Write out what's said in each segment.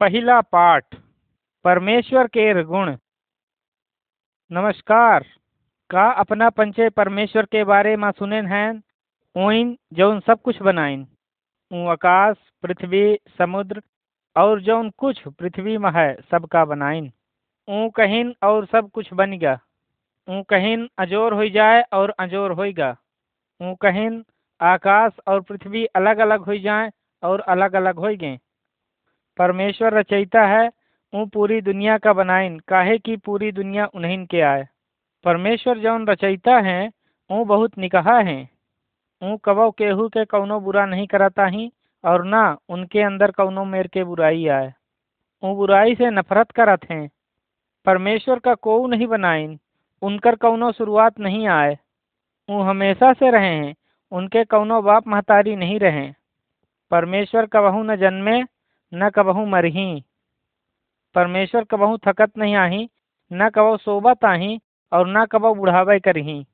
पहिला पाठ, परमेश्वर के गुण नमस्कार। का अपना पंचे परमेश्वर के बारे में सुनेन हैं ओइन जौन सब कुछ बनाइन ऊ आकाश, पृथ्वी, समुद्र, और जौन कुछ पृथ्वी में है सबका बनाइन ऊ कहिन और सब कुछ बन गया। ऊ कहिन अजोर हो जाए और अजोर होगा ऊ कहिन आकाश और पृथ्वी अलग अलग हो जाए और अलग अलग हो गए परमेश्वर रचयिता है, ऊ पूरी दुनिया का बनाइन। काहे कि पूरी दुनिया उन्हीं के आए। परमेश्वर जौन रचयिता हैं, ऊ बहुत निकहा हैं। ऊ कबो केहू के कौनो बुरा नहीं कराता ही, और ना उनके अंदर कौनो मेर के बुराई आए। ऊ बुराई से नफरत करत हैं। परमेश्वर का कोऊ नहीं बनाइन, उनकर कौनो शुरुआत नहीं आए। ऊ हमेशा से रहे हैं, उनके कौनो बाप महतारी नहीं रहे। परमेश्वर कबहू न जन्मे न कबहू मरही। परमेश्वर कबहू थकत नहीं आही, न कबहू सोबत आही और न कबहू बुढ़ावे करही।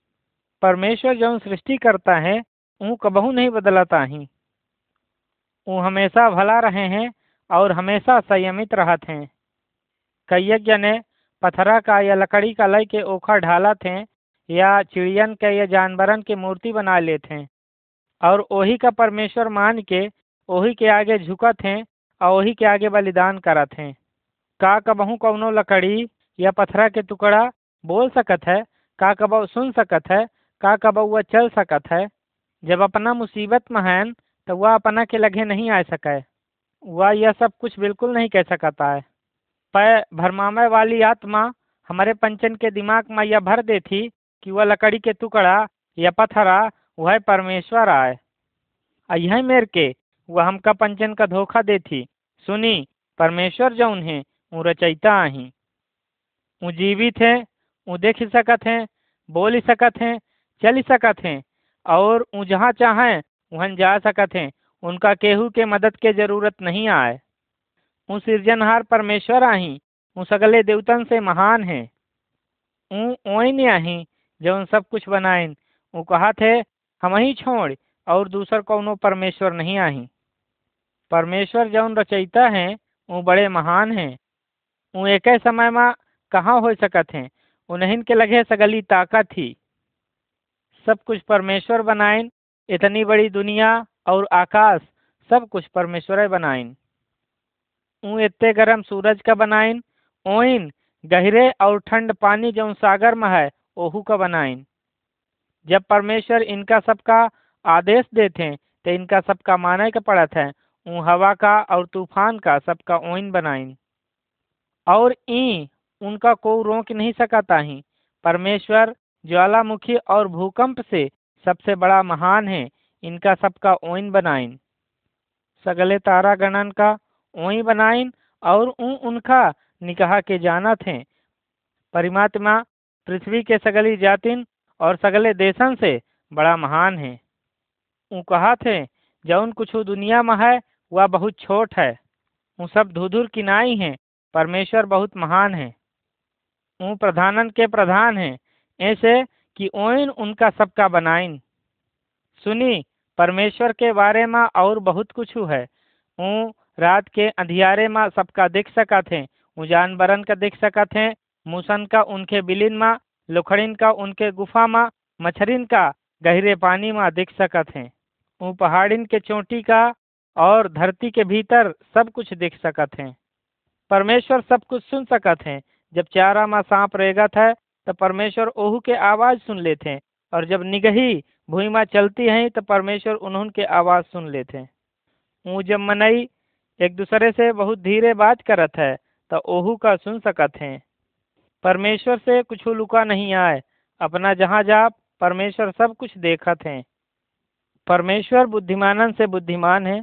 परमेश्वर जौन सृष्टि करता है, ऊ कबहू नहीं बदलता ही ऊ हमेशा भला रहे हैं और हमेशा संयमित रहत हैं। कईयक ने पथरा का या लकड़ी का लय के ओखा ढाला थे या चिड़ियन के या जानवरन के मूर्ति बना लेते हैं और वही का परमेश्वर मान के वही के आगे झुकत हैं और वही के आगे बलिदान करत हैं। का कबहू कौनो लकड़ी या पथरा के टुकड़ा बोल सकत है, का कबहू सुन सकत है, का कबहू वह चल सकत है। जब अपना मुसीबत में हैं तो वह अपना के लगे नहीं आ सके। वह यह सब कुछ बिल्कुल नहीं कह सकता है पर भरमामे वाली आत्मा हमारे पंचन के दिमाग में यह भर देती कि वह लकड़ी के टुकड़ा या पथरा वह परमेश्वर आए। यह मेर के वह हमका पंचन का धोखा देती। सुनी, परमेश्वर जौन है वो रचयिता आही। वो जीवित है वो देख सकत हैं, बोल सकत हैं, चल सकत हैं, और वो जहाँ चाहें वहाँ जा सकत हैं। उनका केहू के मदद के ज़रूरत नहीं आए। वो सृजनहार परमेश्वर आही वो सगले देवतन से महान हैं। ऊ ओइन आही जौन सब कुछ बनाइन वो कहा थे हम ही छोड़, और दूसर कौनो परमेश्वर नहीं आही। परमेश्वर जौन रचयिता हैं वो बड़े महान हैं। वो एक समय में कहाँ हो सकत हैं? उन्हीं के लगे सगली ताकत थी सब कुछ परमेश्वर बनाइन इतनी बड़ी दुनिया और आकाश सब कुछ परमेश्वर बनाइन ऊ इतने गर्म सूरज का बनाइन ओइन गहरे और ठंड पानी जो सागर में है, ओहू का बनाइन जब परमेश्वर इनका सबका आदेश देते हैं तो इनका सबका माने का पड़त है ऊ हवा का और तूफ़ान का सबका ओइन बनाइन और ई उनका को रोक नहीं सकता ही परमेश्वर ज्वालामुखी और भूकंप से सबसे बड़ा महान है, इनका सबका ओइन बनाइन सगले तारा गणन का ओई बनाइन और ऊ उनका निकाह के जाना थे परमात्मा पृथ्वी के सगली जातिन और सगले देशन से बड़ा महान है। ऊ कहा थे जौन कुछ दुनिया में है वह बहुत छोट है। वो सब धुधुर किनाई हैं। परमेश्वर बहुत महान है। ऊ प्रधानन के प्रधान हैं। ऐसे कि ओइन उनका सबका बनाइन सुनी, परमेश्वर के बारे में और बहुत कुछ है। ऊ रात के अंधियारे में सबका देख सकत हैं। ऊ जानवरन का देख सकत हैं। मूसन का उनके बिलिन में, लोखड़िन का उनके गुफा में, मछरिन का गहरे पानी में देख सकत हैं। ऊ पहाड़िन के चोटी का और धरती के भीतर सब कुछ देख सकत हैं। परमेश्वर सब कुछ सुन सकत हैं। जब चारा माँ सांप रेगत था तो परमेश्वर ओहू के आवाज़ सुन लेते हैं। और जब निगही भूमि चलती हैं तो परमेश्वर उन्होंने के आवाज़ सुन लेते हैं। ऊ जब मनई एक दूसरे से बहुत धीरे बात करत है तो ओहू का सुन सकत हैं। परमेश्वर से कुछ लुका नहीं आए। अपना जहाँ जा परमेश्वर सब कुछ देखत हैं। परमेश्वर बुद्धिमानन से बुद्धिमान है।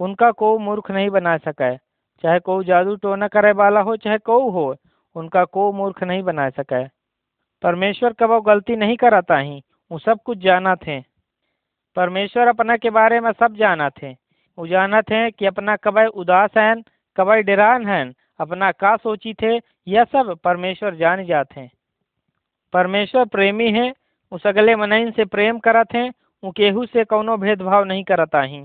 उनका को मूर्ख नहीं बना सके चाहे को जादू टोना करे वाला हो, चाहे को हो, उनका को मूर्ख नहीं बना सके परमेश्वर कब गलती नहीं कराता ही? वो सब कुछ जाना थे परमेश्वर अपना के बारे में सब जाना थे वो जाना थे कि अपना कब उदास हैं कब डरान हैं, अपना का सोची थे यह सब परमेश्वर जान जाते हैं। परमेश्वर प्रेमी है, उस अगले मनइन से प्रेम करत हैं वो केहू से कौनो भेदभाव नहीं करता ही।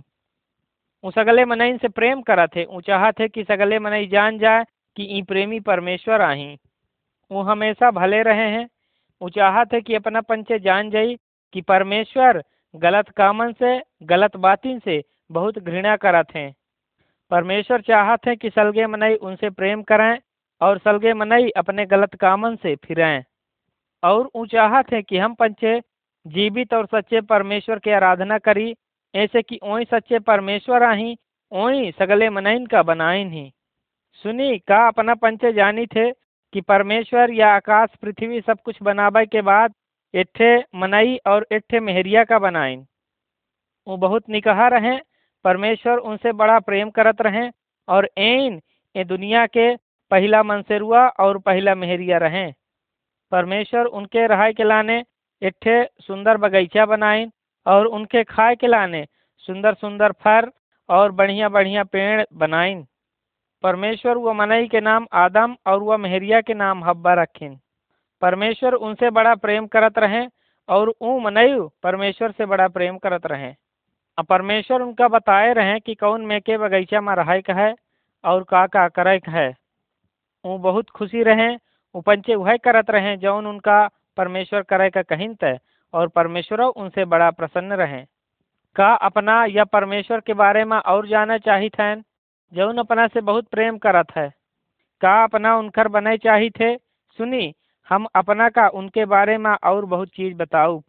उ सगले मनइन से प्रेम करत थे। उ चाहत है कि सगले मनई जान जाए कि ई प्रेमी परमेश्वर आही। वो हमेशा भले रहे हैं। वो चाहत है कि अपना पंचे जान जाई कि परमेश्वर गलत कामन से, गलत बातिन से बहुत घृणा करत हैं परमेश्वर चाहत है कि सलगे मनई उनसे प्रेम करें और सलगे मनई अपने गलत कामन से फिरें और वो चाहत है कि हम पंचे जीवित और सच्चे परमेश्वर की आराधना करी ऐसे कि ओई सच्चे परमेश्वर आही, ओई सगले मनइन का बनाइन ही। सुनी, का अपना पंचे जानी थे कि परमेश्वर या आकाश, पृथ्वी सब कुछ बनाबे के बाद एठे मनई और एठे मेहरिया का बनाइन वो बहुत निकहा रहे, परमेश्वर उनसे बड़ा प्रेम करत रहे और एन ये दुनिया के पहला मनसेरुआ और पहला मेहरिया रहे। परमेश्वर उनके रहाय के लाने इट्ठे सुंदर बगीचा बनाइन और उनके खाए के लाने सुंदर सुंदर फर और बढ़िया बढ़िया पेड़ बनाइन परमेश्वर व मनई के नाम आदम और वह मेहरिया के नाम हब्बा रखिन। परमेश्वर उनसे बड़ा प्रेम करत रहे और ऊ मनई परमेश्वर से बड़ा प्रेम करत रहे। परमेश्वर उनका बताए रहे कि कौन में के बगीचा में रहे है और का का करे है। वो बहुत खुशी रहे वो पंचे वह करत रहे जौन उनका परमेश्वर करे का कहिन तय और परमेश्वर उनसे बड़ा प्रसन्न रहे। का अपना या परमेश्वर के बारे में और जाना चाहित हैं? जौन अपना से बहुत प्रेम करत है। का अपना उनकर बने चाहिए थे सुनी, हम अपना का उनके बारे में और बहुत चीज़ बताऊ।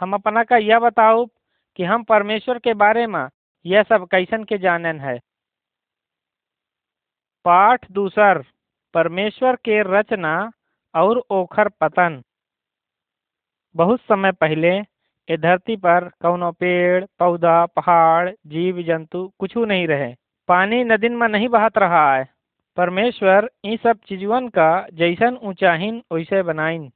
हम अपना का यह बताऊ कि हम परमेश्वर के बारे में यह सब कैसन के जानन है। पाठ दूसर, परमेश्वर के रचना और ओखर पतन। बहुत समय पहले ये धरती पर कौनो पेड़, पौधा, पहाड़, जीव, जंतु कुछ नहीं रहे। पानी नदीन में नहीं बहत रहा है। परमेश्वर इन सब चीजवन का जैसन ऊंचाहिन वैसे बनाइन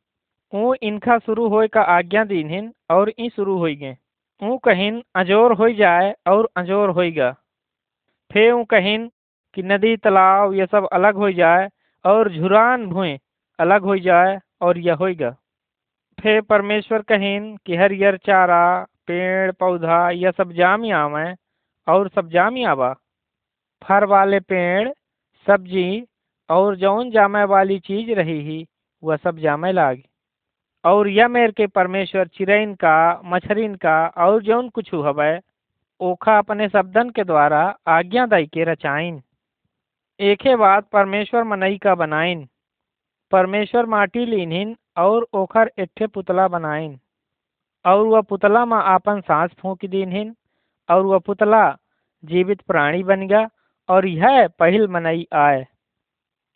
ऊ इनका शुरू होए का आज्ञा दीनहिन और ई शुरू हो गए ऊ कहिन, अजोर हो जाए और अजोर होगा फे ऊ कहिन कि, नदी, तालाब, ये सब अलग हो जाए और झुरान भुए अलग हो जाए और यह होगा फे परमेश्वर कहिन कि हरियर चारा, पेड़, पौधा यह सब जामी आवे, और सब जामी आवा? फर वाले पेड़, सब्ज़ी, और जौन जामे वाली चीज़ रही ही, वह सब जामे लागी। और यह मेर के परमेश्वर चिरैन का, मछरिन का, और जौन कुछ हवै, ओखा अपने शब्दन के द्वारा आज्ञा दई के रचाइन एके बाद परमेश्वर मनई का बनाइन परमेश्वर माटी लीनहिन और ओखर एठे पुतला बनाइन और वह पुतला में आपन सांस फूंक दीनहिन। और वह पुतला जीवित प्राणी बन गया और यह पहिल मनई आए।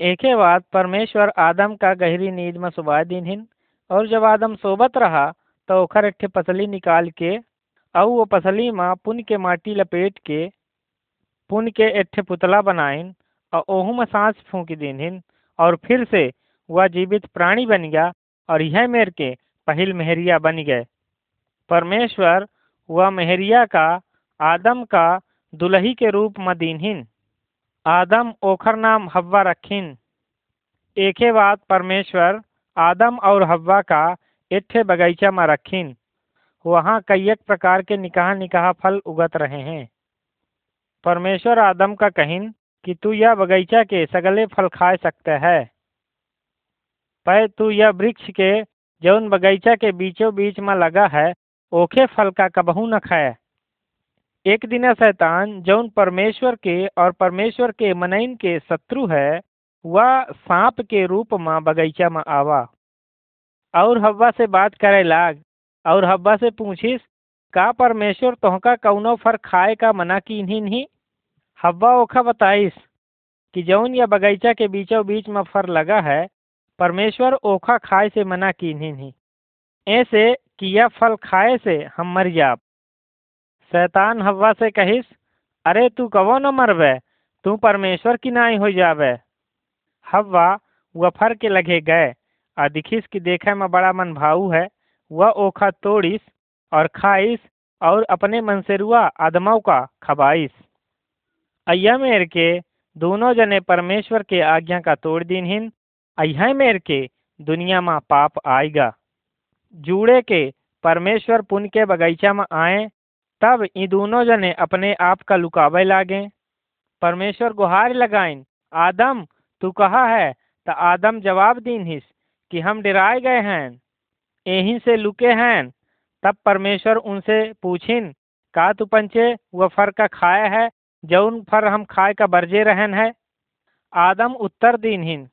एके बाद परमेश्वर आदम का गहरी नींद में सुबह दीनहिन। और जब आदम सोबत रहा तो ओखर एठे पसली निकाल के और वो पसली में पुन के माटी लपेट के पुन के एठे पुतला बनाइन और ओहू में सांस फूंक दीनहिन। और फिर से वह जीवित प्राणी बन गया और यह मेर के पहिल मेहरिया बन गए। परमेश्वर वह मेहरिया का, आदम का दुलही के रूप में दीनहिन आदम ओखर नाम हव्वा रखिन। एके बात परमेश्वर आदम और हव्वा का एठे बगीचा में रखिन। वहाँ कई एक प्रकार के निकाह निकाह फल उगत रहे हैं। परमेश्वर आदम का कहिन कि तू यह बगीचा के सगले फल खा सकते है। पै तू यह वृक्ष के जौन बगीचा के बीचों बीच में लगा है, ओखे फल का कबहू न खाए। एक दिन शैतान जौन परमेश्वर के और परमेश्वर के मनइन के शत्रु है, वह सांप के रूप में बगीचा में आवा। और हव्वा से बात करे लाग, और हव्वा से पूछिस, का परमेश्वर तोहका कौनो फर खाए का मना की नहीं? हव्वा ओखा बताइस कि जौन या बगीचा के बीचों बीच में फर लगा है परमेश्वर ओखा खाए से मना की नहीं ऐसे कि यह फल खाए से हम मर जाब। शैतान हव्वा से कहिस, अरे तू कबो न मरबे, तू परमेश्वर की नाई हो जाबे। हव्वा वह फर के लगे गए, आ दिखिस कि देखे में बड़ा मन भाऊ है। वह ओखा तोड़िस और खाइस और अपने मन से रुआ आदमों का खबाइस। अय्या मेर के दोनों जने परमेश्वर के आज्ञा का तोड़ दीनहिन अय्या मेर के दुनिया में पाप आएगा। जूड़े के परमेश्वर पुन के बगीचा में आए, तब ये दोनों जने अपने आप का लुकावे लागे। परमेश्वर गुहार लगाइन आदम, तू कहा है? तो आदम जवाब दीन हिस कि हम डराए गए हैं यहीं से लुके हैं। तब परमेश्वर उनसे पूछिन, का तू पंचे वह फर का खाए है जौन फर हम खाए का बरजे रहन है? आदम उत्तर दीनहिन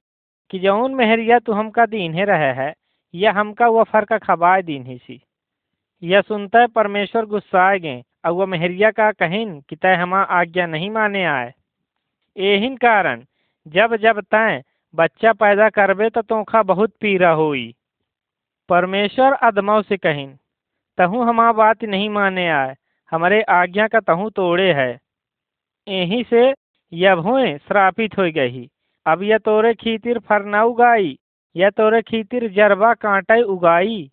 कि जौन मेहरिया तू हमका दीन्हे रहे है यह हमका वह फर का खबाए दीन ही सी। यह सुनते परमेश्वर गुस्साए गए, और वह मेहरिया का कहिन कि तय हमा आज्ञा नहीं माने आए। यही कारण, जब जब तय बच्चा पैदा करबे तो तोखा बहुत पीरा होई। परमेश्वर अदमव से कहिन, तहु हमा बात नहीं माने आए, हमारे आज्ञा का तहु तोड़े है। यहीं से यह श्रापित हो गई। अब यह तोरे खीतिर फर न उगाई यह तोरे खीतिर जरबा कांटे उगाई।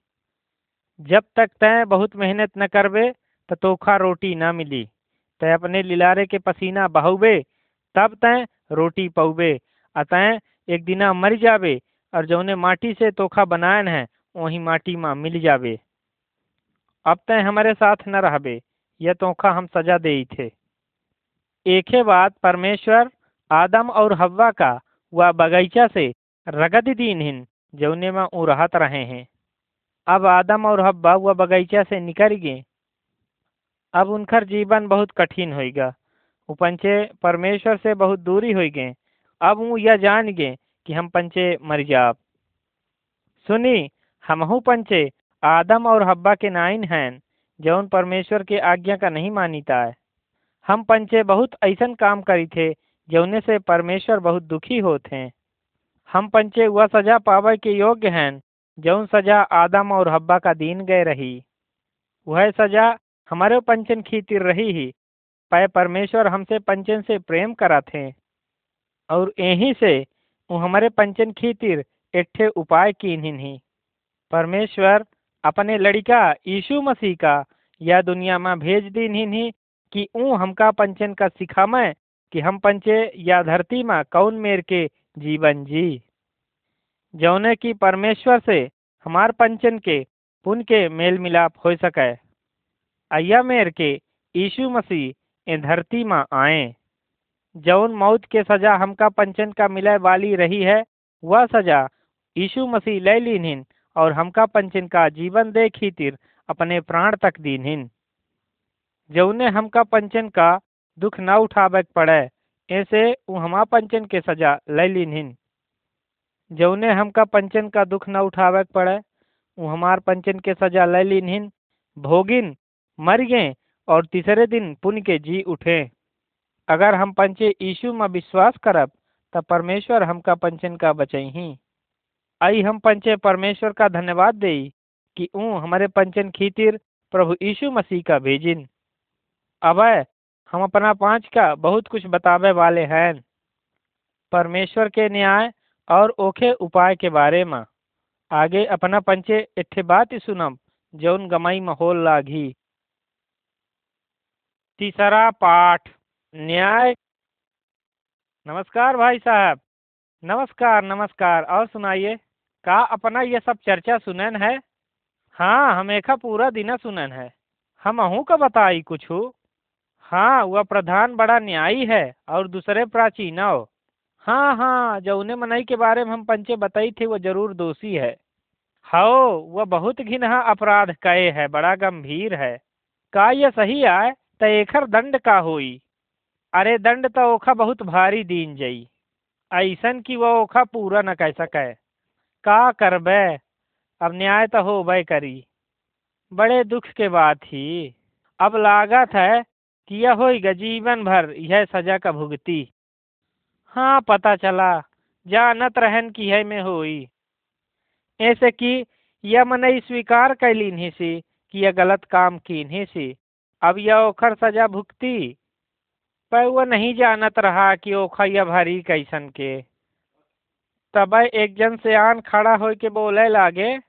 जब तक तय बहुत मेहनत न करबे तो तोखा रोटी न मिली। तय अपने लिलारे के पसीना बहुबे तब तय रोटी पौबे अतः एक दिना मर जाबे, और जौने माटी से तोखा बनायन है वही माटी माँ मिल जाबे। अब तय हमारे साथ न रहबे, यह तोखा हम सजा दे थे। एक बात, परमेश्वर आदम और हव्वा का वह बगीचा से रगद दीन हिन जौने में ऊ रहत रहे हैं। अब आदम और हब्बा वह बगीचा से निकल गए। अब उनकर जीवन बहुत कठिन होगा वो पंचे परमेश्वर से बहुत दूरी हो गए। अब वो यह जान गए कि हम पंचे मर जाब। सुनी हमहू पंचे आदम और हब्बा के नाइन हैं जौन परमेश्वर के आज्ञा का नहीं मानीता है। हम पंचे बहुत ऐसा काम करी थे जौने से परमेश्वर बहुत दुखी होते हैं। हम पंचे वह सजा पावे के योग्य हैं। जौन सजा आदम और हब्बा का दीन गए रही। वह सजा हमारे पंचन खीतिर रही ही। पाए परमेश्वर हमसे पंचन से प्रेम करा थे और यहीं से वो हमारे पंचन खीतिर इट्ठे उपाय की ही परमेश्वर अपने लड़का यीशु मसीह का यह दुनिया में भेज दीन ही कि ऊ हमका पंचन का सिखामे कि हम पंचे या धरती में कौन मेर के जीवन जी? जौने की परमेश्वर से हमार पंचन के, पुन के मेल मिलाप हो सके। अय्या मेर के यीशु मसीह ए धरती में आए। जौन मौत के सजा हमका पंचन का मिले वाली रही है, वह सजा यीशु मसीह ले लीन और हमका पंचन का जीवन दे खीतिर अपने प्राण तक दीन जौने हमका पंचन का दुख न उठावे पड़े, ऐसे वो हमा पंचन के सजा ले लीन जौने हमका पंचन का दुख न उठावे पड़े वो हमार पंचन के सजा ले लीन भोगिन मर गए और तीसरे दिन पुण्य के जी उठे। अगर हम पंचे यीशु में विश्वास करब तब परमेश्वर हमका पंचन का बचई ही। आई हम पंचे परमेश्वर का धन्यवाद दे कि ऊ हमारे पंचन खीतिर प्रभु यीशु मसीह का भेजिन। अब हम अपना पाँच का बहुत कुछ बतावे वाले हैं। परमेश्वर के न्याय और ओखे उपाय के बारे में। आगे अपना पंचे इट्ठे बात ही सुनम, जौन गमाई माहौल लागी। तीसरा पाठ, न्याय। नमस्कार भाई साहब। नमस्कार नमस्कार। और सुनाइए, का अपना ये सब चर्चा सुनन है? हाँ हमेखा पूरा दिन सुनन है। हम अहू का बताई कुछ हाँ। वह प्रधान बड़ा न्यायी है और दूसरे प्राचीन हाँ हाँ जौने मनई के बारे में हम पंचे बताई थे वो ज़रूर दोषी है। हाओ, वह बहुत घिनहा अपराध कहे है, बड़ा गंभीर है। का यह सही आए त एखर दंड का होई? अरे, दंड तो ओखा बहुत भारी दीन जई। ऐसन कि वह ओखा पूरा न कह सके। का करबे? अब न्याय तो हो बे करी। बड़े दुख के बात ही। अब लागत है कि यह होगा जीवन भर, यह सजा का भुगती। हाँ पता चला, जानत रहन की है में होई। ऐसे कि यह मनई स्वीकार कैलीन ही सी कि यह गलत काम कीन ही सी, अब यह ओखर सजा भुगती। पर वह नहीं जानत रहा कि ओखा यह भरी कैसन के। तब एक जन से आन खड़ा हो के बोले लागे,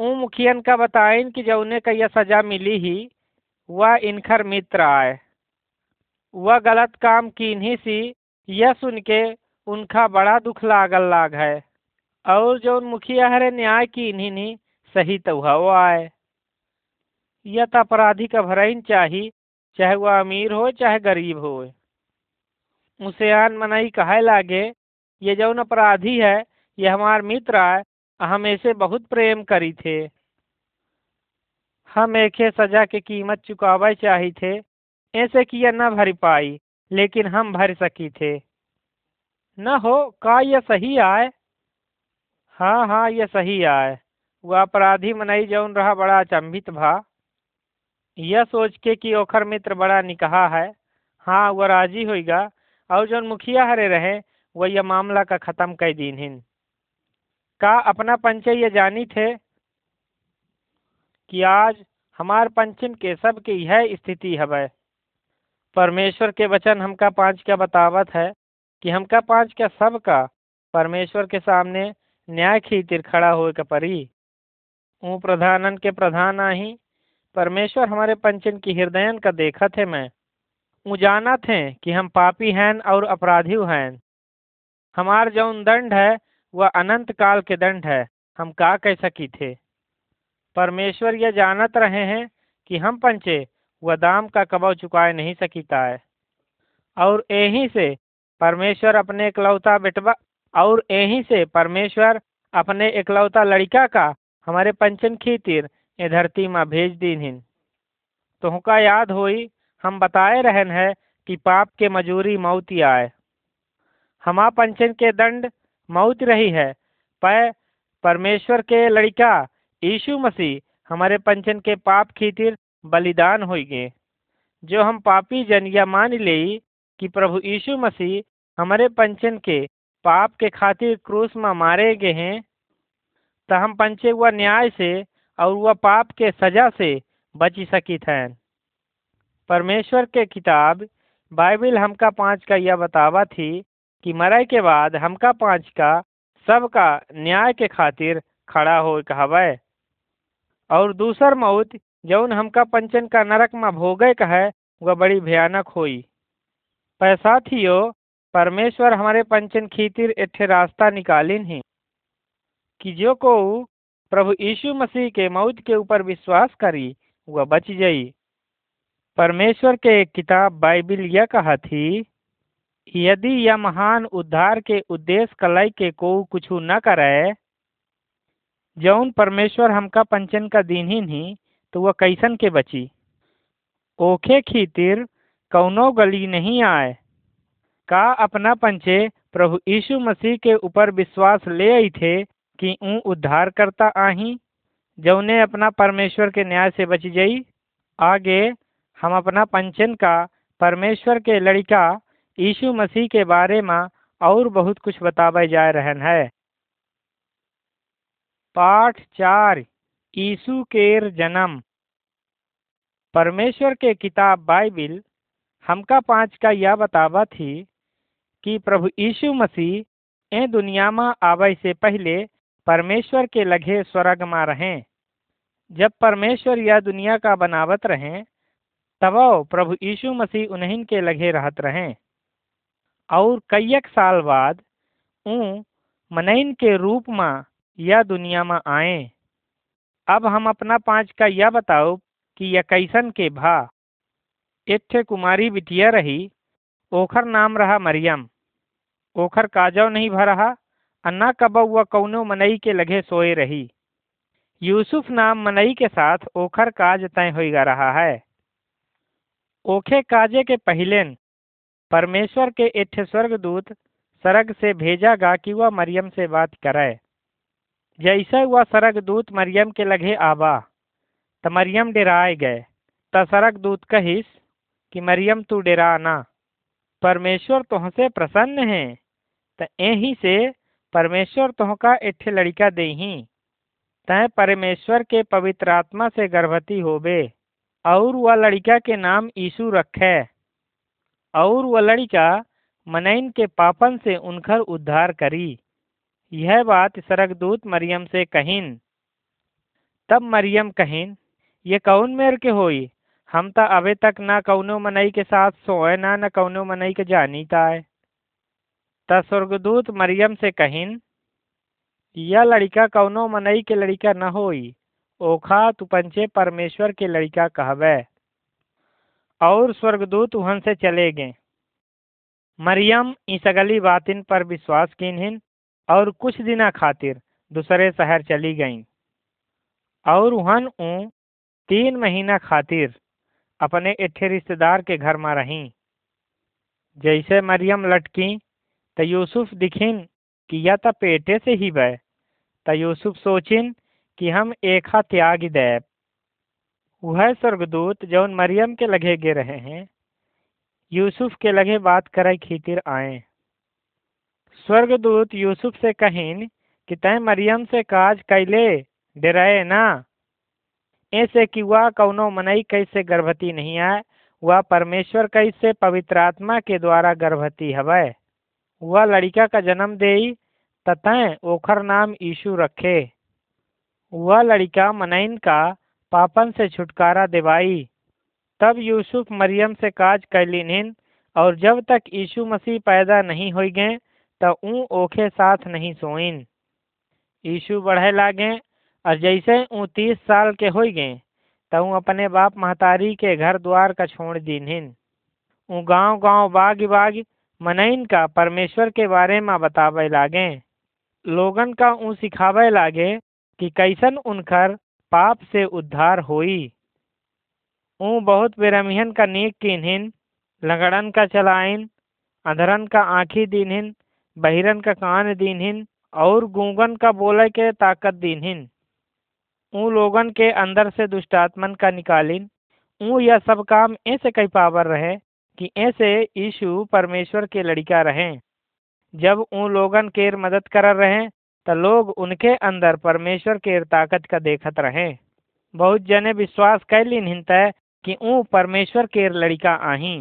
ऊ मुखियन का बताइन कि जौने का यह सजा मिली ही वह इनखर मित्र आए। वह गलत काम कीन ही सी, यह सुन के उनका बड़ा दुख लागल लाग है। और जो मुखिया हरे न्याय की इन्हीं सही तो वो आए। यह तो अपराधी का भरइन चाही, चाहे वह अमीर हो, चाहे गरीब हो। मुसेयान मनाई कहे लागे, ये जौन अपराधी है, ये हमार मित्र आए हम ऐसे बहुत प्रेम करी थे। हम एके सजा के कीमत चुकावे चाही थे ऐसे किया न भर पाई, लेकिन हम भर सकी थे न हो, का यह सही आए हाँ हाँ ये सही आए वह अपराधी मनई जौन रहा बड़ा अचंभित भा। यह सोच के कि ओखर मित्र बड़ा निकहा है। हाँ वह राज़ी होगा और जौन मुखिया हरे रहे, वह यह मामला का ख़त्म कर दीन का अपना पंचे ये जानी थे? कि आज हमार पंचन के सब के यह स्थिति हवै। परमेश्वर के वचन हमका पाँच का बतावत है कि हमका पाँच का सब का परमेश्वर के सामने न्याय खीतिर खड़ा हो के परी। ऊ प्रधानन के प्रधान आही, परमेश्वर हमारे पंचन की हृदयन का देखा थे मैं। ऊ जाना थे कि हम पापी हैं और अपराधी हैं। हमार जौन दंड है, वह अनंत काल के दंड है, हम का कह सकी थे। परमेश्वर यह जानत रहे हैं कि हम पंचे वह दाम का कबाव चुकाए नहीं सकीता है। और यहीं से परमेश्वर अपने इकलौता बेटवा, और यहीं से परमेश्वर अपने इकलौता लड़का का हमारे पंचन खीतिर ए धरती में भेज दीन हिन तुहका याद होई, हम बताए रहन है कि पाप के मजूरी मौत आए। हमा पंचन के दंड मौत रही है, पै परमेश्वर के लड़का यीशु मसीह हमारे पंचन के पाप खीतिर बलिदान हो गए जो हम पापी जन या मान ले कि प्रभु यीशु मसीह हमारे पंचन के पाप के खातिर क्रूस में मारे गए हैं तो हम पंचे हुआ न्याय से और वह पाप के सजा से बची सकी थे परमेश्वर के किताब बाइबिल हमका पाँच का यह बतावा थी कि मरे के बाद हमका पाँच का सबका न्याय के खातिर खड़ा हो कहवे। और दूसर मौत, जौन हमका पंचन का नरक में भोगे कहे वह बड़ी भयानक होई। पैसा थियो परमेश्वर हमारे पंचन खीतिर एठे रास्ता निकालिन ही, कि जो को प्रभु यीशु मसीह के मौत के ऊपर विश्वास करी, वह बच जाई। परमेश्वर के एक किताब बाइबिल यह कहा थी यदि यह महान उद्धार के उद्देश्य कलई के को कुछ न करे जौन परमेश्वर हमका पंचन का दिन ही नहीं तो वह कैसन के बची? ओखे खीतिर कौनो गली नहीं आए। का अपना पंचे प्रभु यीशु मसीह के ऊपर विश्वास ले आई थे कि ऊ उद्धार करता आही? जौने अपना परमेश्वर के न्याय से बच जाई? आगे, हम अपना पंचन का, परमेश्वर के लड़का यीशु मसीह के बारे में और बहुत कुछ बतावे जा रहन है। पाठ चार यीशु केर जन्म। परमेश्वर के किताब बाइबिल, हमका पाँच का यह बतावा थी कि प्रभु यीशु मसीह ए दुनिया में आवे से पहले परमेश्वर के लगे स्वर्ग में रहें। जब परमेश्वर यह दुनिया का बनावत रहें, तब प्रभु यीशु मसीह उन्हीं के लगे रहत रहें। और कईक साल बाद ऊ मनइन के रूप में यह दुनिया में आए। अब हम अपना पाँच का यह बताओ कि यह कैसन के भा। एक कुमारी बिटिया रही, ओखर नाम रहा मरियम। ओखर काजव नहीं भरहा अन्ना कब वह कौनो मनई के लगे सोए रही। यूसुफ नाम मनई के साथ ओखर काज तय होगा रहा है। ओखे काजे के पहिलेन परमेश्वर के एठ स्वर्गदूत सरग से भेजा गा कि वह मरियम से बात करे जैसे वह सरगदूत मरियम के लगे आबा। त मरियम डेराए गए। त सरगदूत कहिस कि मरियम, तू डेरा ना। परमेश्वर तुहसे प्रसन्न है। त यही से परमेश्वर तुहका एठे लड़का देही। तय परमेश्वर के पवित्र आत्मा से गर्भवती होबे। और वह लड़का के नाम यीशु रखे। और वह लड़का मनैन के पापन से उनकर उद्धार करी। यह बात सरगदूत मरियम से कहिन। तब मरियम कहिन, ये कौन मेर के होई? हम तो अबे तक ना कौनो मनई के साथ सोए, ना न कौनो मनई के जानी ताए। त स्वर्गदूत मरियम से कहिन, यह लड़का कौनो मनई के लड़का न होई, ओखा तू पंचे परमेश्वर के लड़का कहबे और स्वर्गदूत वहन से चले गए। मरियम ई सगली बातिन पर विश्वास किन्हिन और कुछ दिना खातिर दूसरे शहर चली गईं। और वहन ऊ तीन महीना खातिर अपने एठे रिश्तेदार के घर में रहीं। जैसे मरियम लटकी, त यूसुफ दिखिन कि यह त पेटे से ही बे त यूसुफ सोचिन कि हम एखा त्याग देब। वह स्वर्गदूत जौन मरियम के लगे गे रहे हैं, यूसुफ के लगे बात करे खीतिर आए। स्वर्गदूत यूसुफ से कहिन कि तय मरियम से काज कैले? डराए ना। ऐसे कि वह कौनो मनई कैसे गर्भवती नहीं आए वह परमेश्वर कैसे पवित्र आत्मा के द्वारा गर्भवती हवै। वह लड़िका का जन्म देई, ततः ओखर नाम यीशु रखे। वह लड़का मनइन का पापन से छुटकारा दिवाई। तब यूसुफ मरियम से काज कैलिन और जब तक यीशु मसीह पैदा नहीं हो गए त ऊ ओखे साथ नहीं सोइन यीशु बढ़े लागे, और जैसे ऊ तीस साल के हो गए, त ऊ अपने बाप महतारी के घर द्वार का छोड़ दीन्हिन ऊ गाँव गाँव बाग बाग मनइन का परमेश्वर के बारे में बतावे लागे। लोगन का ऊ सिखावे लागे कि कैसन उनकर पाप से उद्धार होई। ऊ बहुत बेरमिहन का नीक किन्हिन लगड़न का चलाइन अधरन का आँखी दीन्हिन बहिरन का कान दीन्हिन, और गूंगन का बोले के ताकत दीन्हिन। ऊ लोगन के अंदर से दुष्टात्मन का निकालिन। ऊ यह सब काम ऐसे कई पावर रहे कि ऐसे यीशु परमेश्वर के लड़का रहे। जब ऊ लोगन केर मदद कर रहे, त लोग उनके अंदर परमेश्वर केर ताकत का देखत रहे। बहुत जने विश्वास कैलिन हिंतै कि ऊ परमेश्वर केर लड़का आही।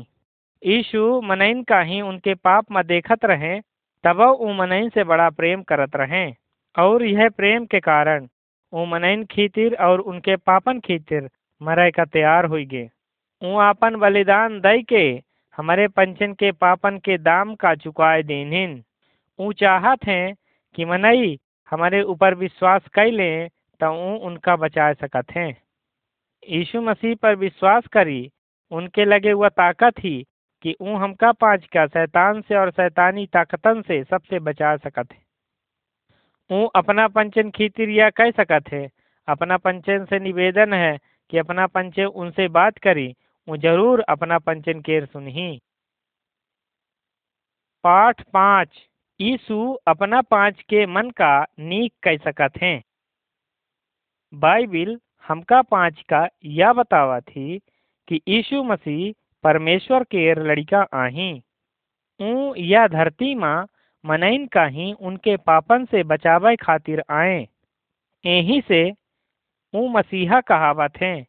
यीशु मनइन का ही उनके पाप में देखत रहे तब ऊ मनइन से बड़ा प्रेम करत रहे और यह प्रेम के कारण ऊ मनइन खीतिर और उनके पापन खीतिर मरे का तैयार हुई गे ऊ आपन बलिदान दई के हमारे पंचन के पापन के दाम का चुकाए देनिन। ऊ चाहत हैं कि मनई हमारे ऊपर विश्वास कैले तो ऊ उनका बचा सकत हैं। यीशु मसीह पर विश्वास करी, उनके लगे हुआ ताकत ही कि ऊ हमका पाँच का शैतान से और शैतानी ताकतन से सबसे बचा सकत है। ऊ अपना पंचन खीतिर या कह सकत है। अपना पंचन से निवेदन है कि अपना पंचे उनसे बात करी वो ज़रूर अपना पंचन केर सुनही। पाठ पाँच यीशु अपना पाँच के मन का नीक कह सकत हैं। बाइबिल हमका पाँच का यह बतावा थी कि यीशु मसीह परमेश्वर केर लड़िका आही। ऊ यह धरती माँ मनइन का ही उनके पापन से बचावे खातिर आए। यही से ऊ मसीहा कहावत हैं।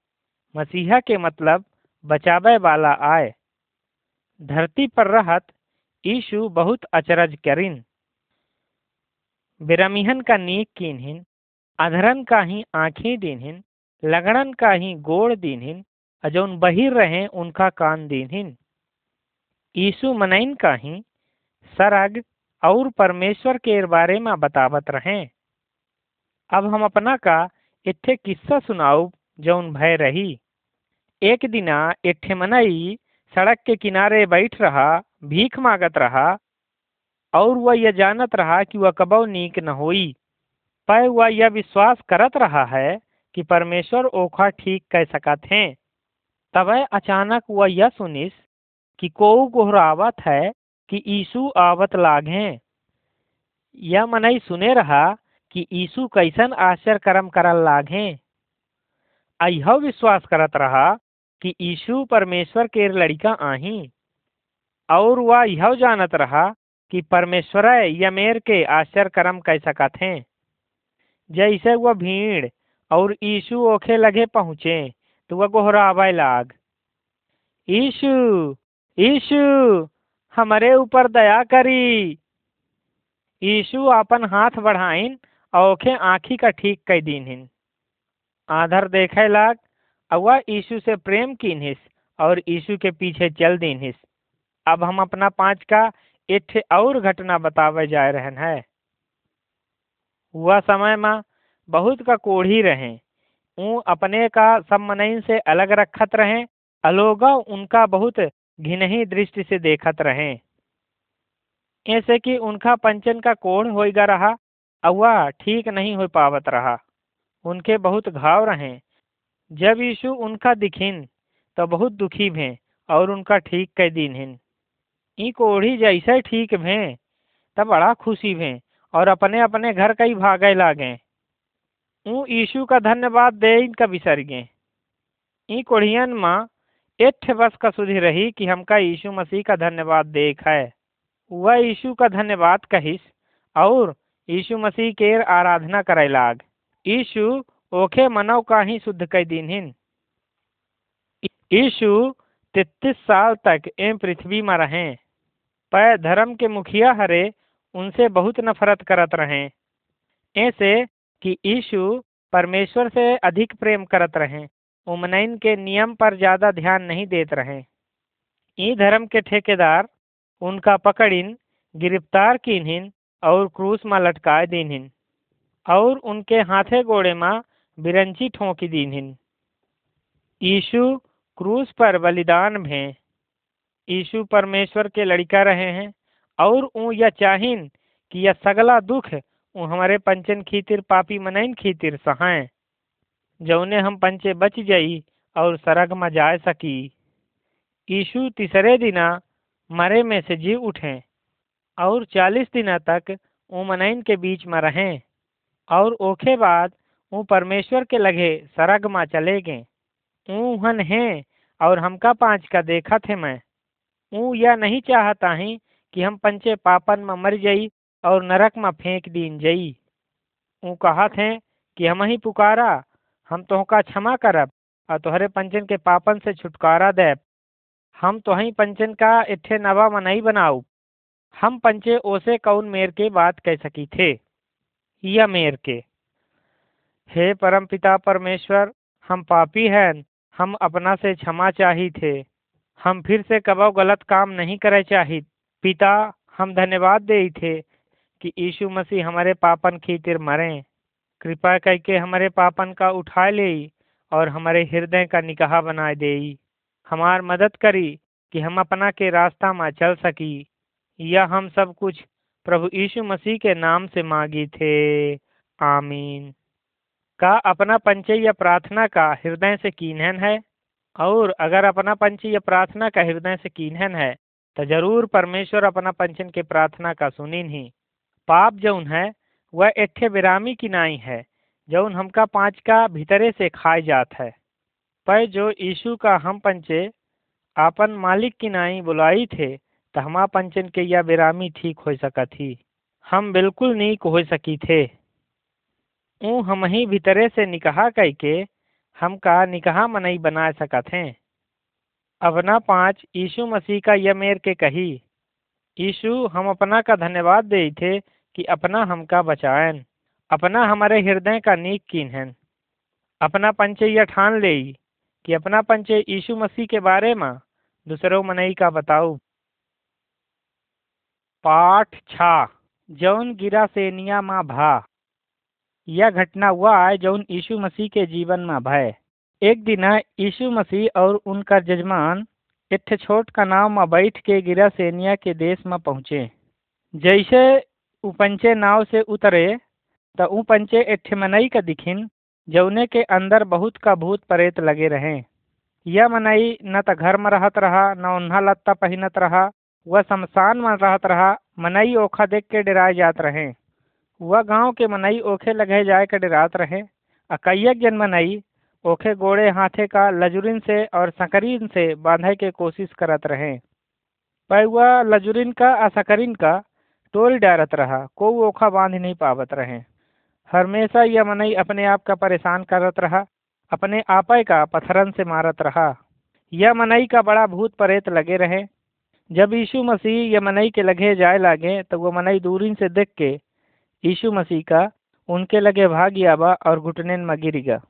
मसीहा के मतलब बचावे वाला आए। धरती पर रहत यीशु बहुत अचरज करिन। बिरमिहन का नीक किन्हिन, अधरन का ही आँखें दीन्हिन, लगड़न का ही गोड़ दीन्हिन अजौन बहिर रहे उनका कान दीन्हिन। यीशु मनइन का ही सरग और परमेश्वर के बारे में बतावत रहे। अब हम अपना का इत्थे किस्सा सुनाऊ, जौन भय रही। एक दिना इट्ठे मनई सड़क के किनारे बैठ रहा, भीख मांगत रहा, और वह यह जानत रहा कि वह कबो नीक न होई, पर वह यह विश्वास करत रहा है कि परमेश्वर ओखा ठीक कह सकत हैं। तब अचानक वह यह सुनिस कि को गोहरावत है कि यीशु आवत लाग। यह मनई सुने रहा कि यीशु कैसन आश्चर्य कर्म करल लाग। अह विश्वास करत रहा कि यीशु परमेश्वर के लड़िका आही। और वह यह जानत रहा कि परमेश्वर यमेर के आश्चर्य कर्म कह सकत हैं। जैसे वह भीड़ और यीशु ओखे लगे पहुँचे। तो वह गोहरावे लाग। यीशु यीशु हमारे ऊपर दया करी। यीशु अपन हाथ बढ़ाइन औखे आँखी का ठीक कह दीन आधर देखे लाग अवा यीशु से प्रेम कीन्हिस, और यीशु के पीछे चल दीन्हिस। अब हम अपना पाँच का एक और घटना बतावे जा रहन है। वह समय में बहुत का कोढ़ी रहे। ऊ अपने का सबसे अलग रखत रहें, अलोगा उनका बहुत घिनही दृष्टि से देखत रहें। ऐसे कि उनका पंचन का कोण होगा रहा अवा ठीक नहीं हो पावत रहा। उनके बहुत घाव रहे। जब यीशु उनका दिखिन तो बहुत दुखी भें और उनका ठीक कह दिन हिन ई कोढ़ी जैसे ठीक भें, तब बड़ा खुशी भें और अपने अपने घर कई भागे लागे। यीशु का धन्यवाद दे इनका बिसर गए ई कोढ़ियन माँ एठ बस का सुधी रही कि हमका यीशु मसीह का धन्यवाद देख है वह यीशु का धन्यवाद कहिस और यीशु मसीह के आराधना करे लाग यीशु ओखे मनव का ही शुद्ध कई दिन हिन यीशु तैतीस साल तक एम पृथ्वी में रहें पर धर्म के मुखिया हरे उनसे बहुत नफरत करत रहें ऐसे कि यीशु परमेश्वर से अधिक प्रेम करत रहें, उमनैन के नियम पर ज़्यादा ध्यान नहीं देत रहें। ई धर्म के ठेकेदार उनका पकड़िन, गिरफ़्तार कीन्हिन और क्रूस में लटकाए दीन्हिन, और उनके हाथे गोड़े में बिरंची ठोंकी दीन्हिन। यीशु क्रूस पर बलिदान भें। यीशु परमेश्वर के लड़का रहे हैं, और ऊ यह चाहिन कि यह सगला दुख हमारे पंचन खीतिर, पापी मनैन खीतिर सहाय जौने हम पंचे बच जाई और सरग में जा सकी। यीशु तीसरे दिना मरे में से जी उठे और चालीस दिना तक ऊ मनैन के बीच में रहें और ओखे बाद ऊ परमेश्वर के लगे सरग में चले गए। ऊ हन हैं और हमका पाँच का देखा थे मैं। ऊ यह नहीं चाहता ही कि हम पंचे पापन में मर जाई और नरक में फेंक दीन जई। ऊ कहा थे कि हम ही पुकारा, हम तोहका क्षमा करब और तोहरे पंचन के पापन से छुटकारा देब। हम तो ही पंचन का इट्ठे नवा मनई बनाऊ। हम पंचे ओसे कौन मेर के बात कह सकी थे। या मेर के। हे परम पिता परमेश्वर, हम पापी हैं, हम अपना से क्षमा चाही थे। हम फिर से कबो गलत काम नहीं करे चाही। पिता, हम धन्यवाद दे थे। कि यीशु मसीह हमारे पापन खीतिर मरें। कृपा करके हमारे पापन का उठा ले और हमारे हृदय का निकाह बना दे। हमार मदद करी कि हम अपना के रास्ता में चल सकी। यह हम सब कुछ प्रभु यीशु मसीह के नाम से मांगी थे। आमीन। का अपना पंचय या प्रार्थना का हृदय से कीन्हन है? और अगर अपना पंचय या प्रार्थना का हृदय से कीन्हन है तो ज़रूर परमेश्वर अपना पंचन के प्रार्थना का सुनिन ही पाप जौन है, वह एठे बिरामी की नाई है जौन हमका पाँच का भीतरे से खाए जात है। पर जो यीशु का हम पंचे आपन मालिक की नाई बुलाई थे तो हमा पंचन के यह बिरामी ठीक हो सका थी हम बिल्कुल नीक हो सकी थे। ऊ हम ही भीतरे से निकाह कह के हमका निकाह मनई बना सकत हैं। अपना पाँच यीशु मसीह का यह मेर के कही, यीशु हम अपना का धन्यवाद दे थे कि अपना हमका बचाएन, अपना हमारे हृदय का नीक कीन हैं अपना पंचे यह ठान ले कि अपना पंचे यीशु मसीह के बारे में दूसरों मनई का बताऊ। पाठ छा, जौन गिरा सेनिया माँ भा। यह घटना हुआ है जौन यीशु मसीह के जीवन में भय एक दिन यीशु मसीह और उनका जजमान एक छोट का नाव में बैठ के गिरा सेनिया के देश में पहुँचे। जैसे ऊ पंचे नाव से उतरे तो ऊ पंचे एक मनई का दिखिन, जौने के अंदर बहुत का भूत प्रेत लगे रहे। यह मनई न तो घर में रहत रहा, न उन्हा लत्ता पहनत रहा, वह शमशान में रहत रहा, मनई ओखा देख के डराए जात रहे। वह गाँव के मनई ओखे लगे जाए के डरात रहे। अकैयक जन मनई, ओखे गोड़े हाथे का लजुरिन से और सकरीन से बांधे के कोशिश करत रहे। पर वह लजुरिन का और सकरीन का टोल डारत रहा को ओखा बाँध नहीं पावत रहे। हमेशा यह मनई अपने आप का परेशान करत रहा, अपने आपय का पथरन से मारत रहा। यह मनई का बड़ा भूत प्रेत लगे रहे। जब यीशु मसीह यह मनई के लगे जाए लागे तो वह मनई दूरी से देख के यीशु मसीह का उनके लगे भाग आबा और घुटनेन में गिरिगा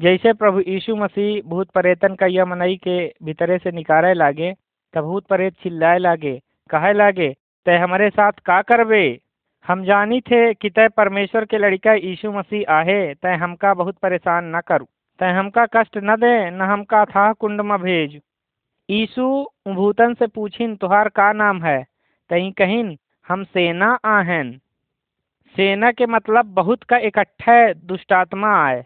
जैसे प्रभु यीशु मसीह भूत प्रेतन का यह मनई के भीतरे से निकाले लागे, तब भूत प्रेत चिल्लाए लागे, कहे लागे तय हमारे साथ का करबे हम जानी थे कि तय परमेश्वर के लड़का यीशु मसीह आहे, तय हमका बहुत परेशान न करू। तय हमका कष्ट न दे, न हमका था कुंड में भेज। ईसु भूतन से पूछिन, तुहार का नाम है? तई कहिन, हम सेना आहन। सेना के मतलब बहुत का इकट्ठा दुष्टात्मा आए।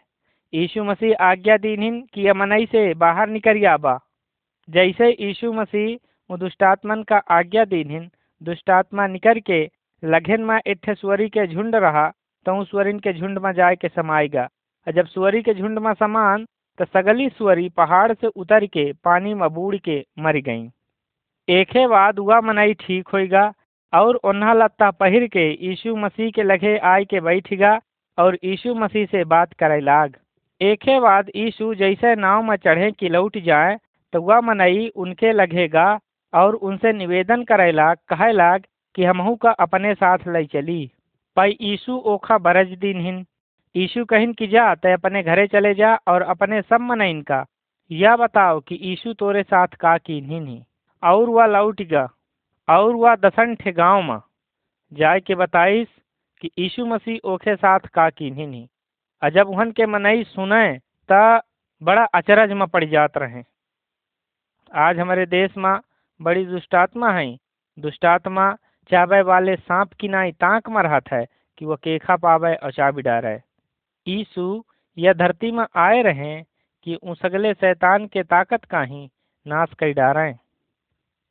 यीशु मसीह आज्ञा दीनिन कि यमनई से बाहर निकल आबा जैसे यीशु मसीह दुष्टात्मन का आज्ञा दीनिन दुष्टात्मा निकल के लगन में एक स्वरी के झुंड रहा तो स्वरिन के झुंड में जाए के समाएगा। जब स्वरी के झुंड में समान तो सगली स्वरी पहाड़ से उतर के पानी में बूढ़ के मर गई। एके बाद हुआ मनई ठीक होएगा, और ओन्हा लत्ता पहिर के यीशु मसीह के लगे आय के बैठगा, और यीशु मसीह से बात करे लाग। एके बाद यीशु जैसे नाव में चढ़े कि लौट जाए तो वह मनई उनके लगेगा और उनसे निवेदन करे लाग कहे लाग कि हमहू का अपने साथ ले चली। पई यीशु ओखा बरज दिन हिन यीशु कहिन कि जा तय अपने घरे चले जा और अपने सब मनइन का। यह बताओ कि यीशु तोरे साथ का कीन्हिन ही? और वह लौट गा। और वह दसन ठे गाँव में। जाय के बताइस कि यीशु मसीह ओखे साथ का कीन्हिन ही। और जब उहन के मनई सुने, त बड़ा अचरज में पड़ जात रहे। आज हमारे देश में बड़ी दुष्टात्मा है। दुष्टात्मा चाबे वाले सांप की नाई ताक में रहत है कि वह केखा पावे और चाबी डारे। यीशु यह धरती में आए रहे कि उन सगले शैतान के ताकत का ही नाश कर डारें।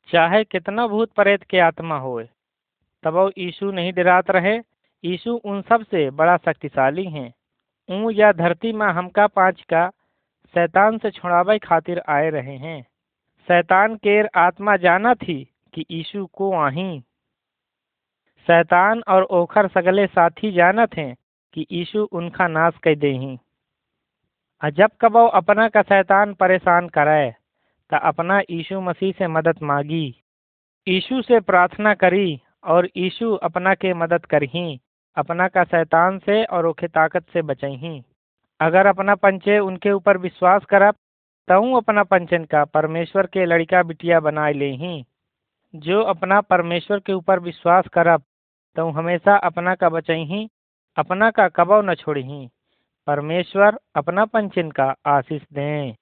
चाहे कितना भूत प्रेत के आत्मा होए, तब यीशु नहीं डरात रहे। यीशु उन सबसे बड़ा शक्तिशाली हैं। ऊँ या धरती में हमका पाँच का शैतान से छुड़ावे खातिर आए रहे हैं। शैतान केर आत्मा जाना थी कि यीशु को आही। शैतान और ओखर सगले साथी जानत हैं कि यीशु उनका नाश कर देही। आ जब कबो अपना का शैतान परेशान कराए तो अपना यीशु मसीह से मदद मांगी। यीशु से प्रार्थना करी और यीशु अपना के मदद करही, अपना का शैतान से और ओखे ताकत से बचही। अगर अपना पंचे उनके ऊपर विश्वास करब तऊ अपना पंचन का परमेश्वर के लड़का बिटिया बनाए लेही जो अपना परमेश्वर के ऊपर विश्वास करब तो हमेशा अपना का बचही अपना का कबो न छोड़ही परमेश्वर अपना पंचन का आशीष दें।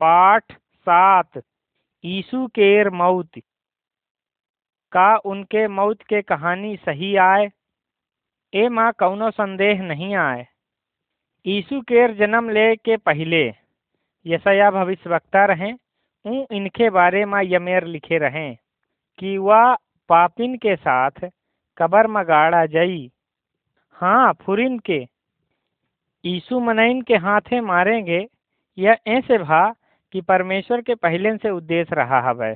पाठ सात, यीशु केर मौत। का उनके मौत के कहानी सही आए? ए माँ कौनो संदेह नहीं आए। यीशु केर जन्म ले के पहले यशया भविष्यवक्ता रहें। ऊ इनके बारे में यमेर लिखे रहें कि वह पापिन के साथ कबर में गाड़ा जई। हाँ फुरिन के। यीशु मनइन के हाथे मारेंगे, यह ऐसे भा कि परमेश्वर के पहले से उद्देश्य रहा हवै।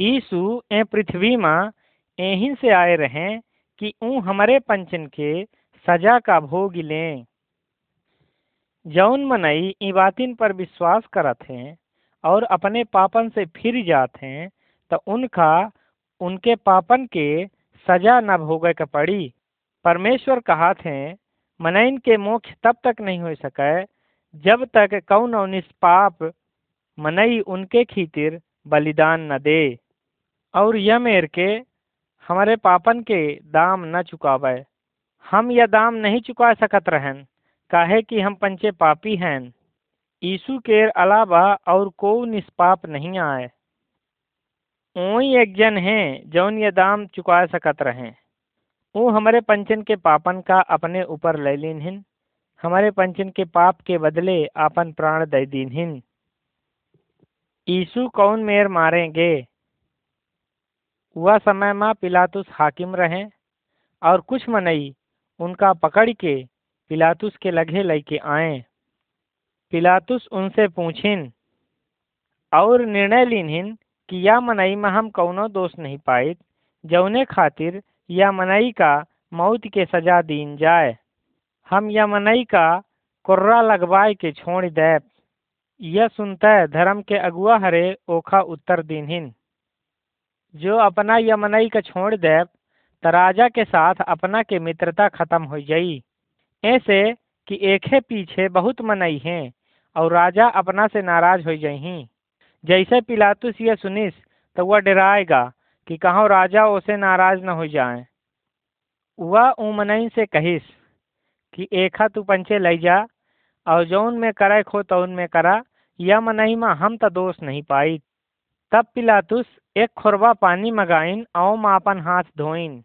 यीशु ए पृथ्वी माँ एहिन से आए रहें कि ऊ हमारे पंचन के सजा का भोग लें। जौन मनई ई बातिन पर विश्वास करत हैं और अपने पापन से फिर जाते हैं तो उनका, उनके पापन के सजा न भोगे के पड़ी। परमेश्वर कहा थे मनइन के मोक्ष तब तक नहीं हो सके जब तक कौन निष्पाप मनई उनके खीतिर बलिदान न दे। और यह मेर के हमारे पापन के दाम न चुकावे। हम यह दाम नहीं चुका सकत रहन। काहे कि हम पंचे पापी हैं। यीशु के अलावा और को निष्पाप नहीं आए। ओई एक जन है, जौन ये दाम चुका सकत रहे। वो हमारे पंचन के पापन का अपने ऊपर ले लीन हिन हमारे पंचन के पाप के बदले आपन प्राण दे दीन यीशु कौन मेर मारेंगे? वह समय में पिलातुस हाकिम रहे, और कुछ मनई उनका पकड़ के पिलातुस के लगे लेके आए। पिलातुस उनसे पूछिन, और निर्णय लीन कि या मनई में हम कौनो दोष नहीं पाए, जौने खातिर या मनई का मौत के सजा दीन जाए। हम या मनई का कुर्रा लगवाए के छोड़ दे यह सुनते धर्म के अगुआ हरे ओखा उत्तर दीनहिन। जो अपना यमनई का छोड़ दे तराजा के साथ अपना के मित्रता खत्म हो जाई। ऐसे कि एक पीछे, बहुत मनई हैं, और राजा अपना से नाराज़ हो। जाही जैसे पिलातुस यह सुनिस तो वह डराएगा कि कहो राजा उसे नाराज़ न हो जाए। वह उमनई से कहिस कि एक तू पंचे ले जा, और जौन में करे खो तौन में करा यह मनई में हम त दोष नहीं पाई। तब पिलातुस एक खुरबा पानी मगाइन और मापन हाथ धोइन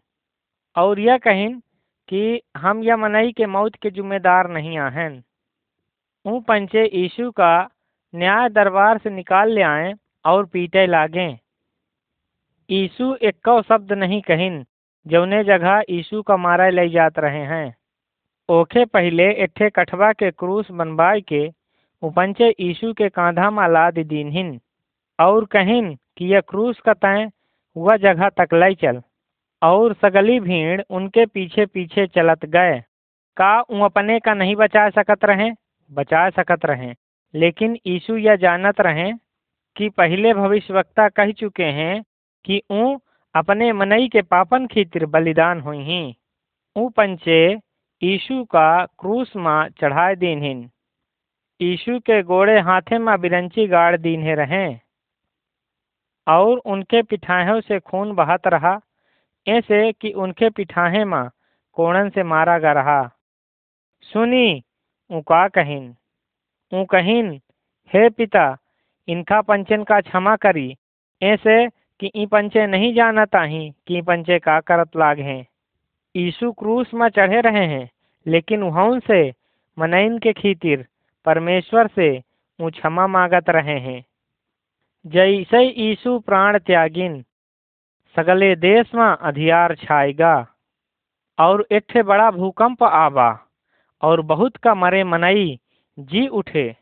और यह कहिन कि हम यह मनई के मौत के जिम्मेदार नहीं आहन। ऊ पंचे यीशु का न्याय दरबार से निकाल ले आए और पीटे लागे। यीशु एक शब्द नहीं कहिन, जौने जगह यीशु का मारा ले जात रहे हैं। ओखे पहले एठे कठवा के क्रूस बनवाए के उपंचे यीशु के कांधा में लाद दीनहिन, और कहिन कि यह क्रूस का तय वह जगह तक लय चल। और सगली भीड़ उनके पीछे पीछे चलत गए। का ऊ अपने का नहीं बचा सकत रहे? बचा सकत रहे। लेकिन यीशु यह जानत रहे कि पहले भविष्यवक्ता कह चुके हैं कि ऊ अपने मनई के पापन खीतिर बलिदान हुई ही। ऊ पंचे यीशु का क्रूस माँ चढ़ाए दीनहिन यीशु के गोड़े हाथे में बिरंची गाड़ दीन्हे रहे। और उनके पिठाहों से खून बहत रहा। ऐसे कि उनके पिठाहे में कोणन से मारा गा रहा। सुनी, ऊ का कहिन? ऊ कहिन, हे पिता, इनका पंचन का क्षमा करी। ऐसे कि ई पंचे नहीं जाना ही कि पंचे का करत लाग। हैं यीशु क्रूस में चढ़े रहे हैं, लेकिन वहाँ से मनइन के खीतिर, परमेश्वर से, ऊ क्षमा मांगत रहे हैं। जैसे यीशु प्राण त्यागिन सगले देश में अधियार छाएगा, और एक बड़ा भूकंप आवा, और बहुत का मरे मनई जी उठे।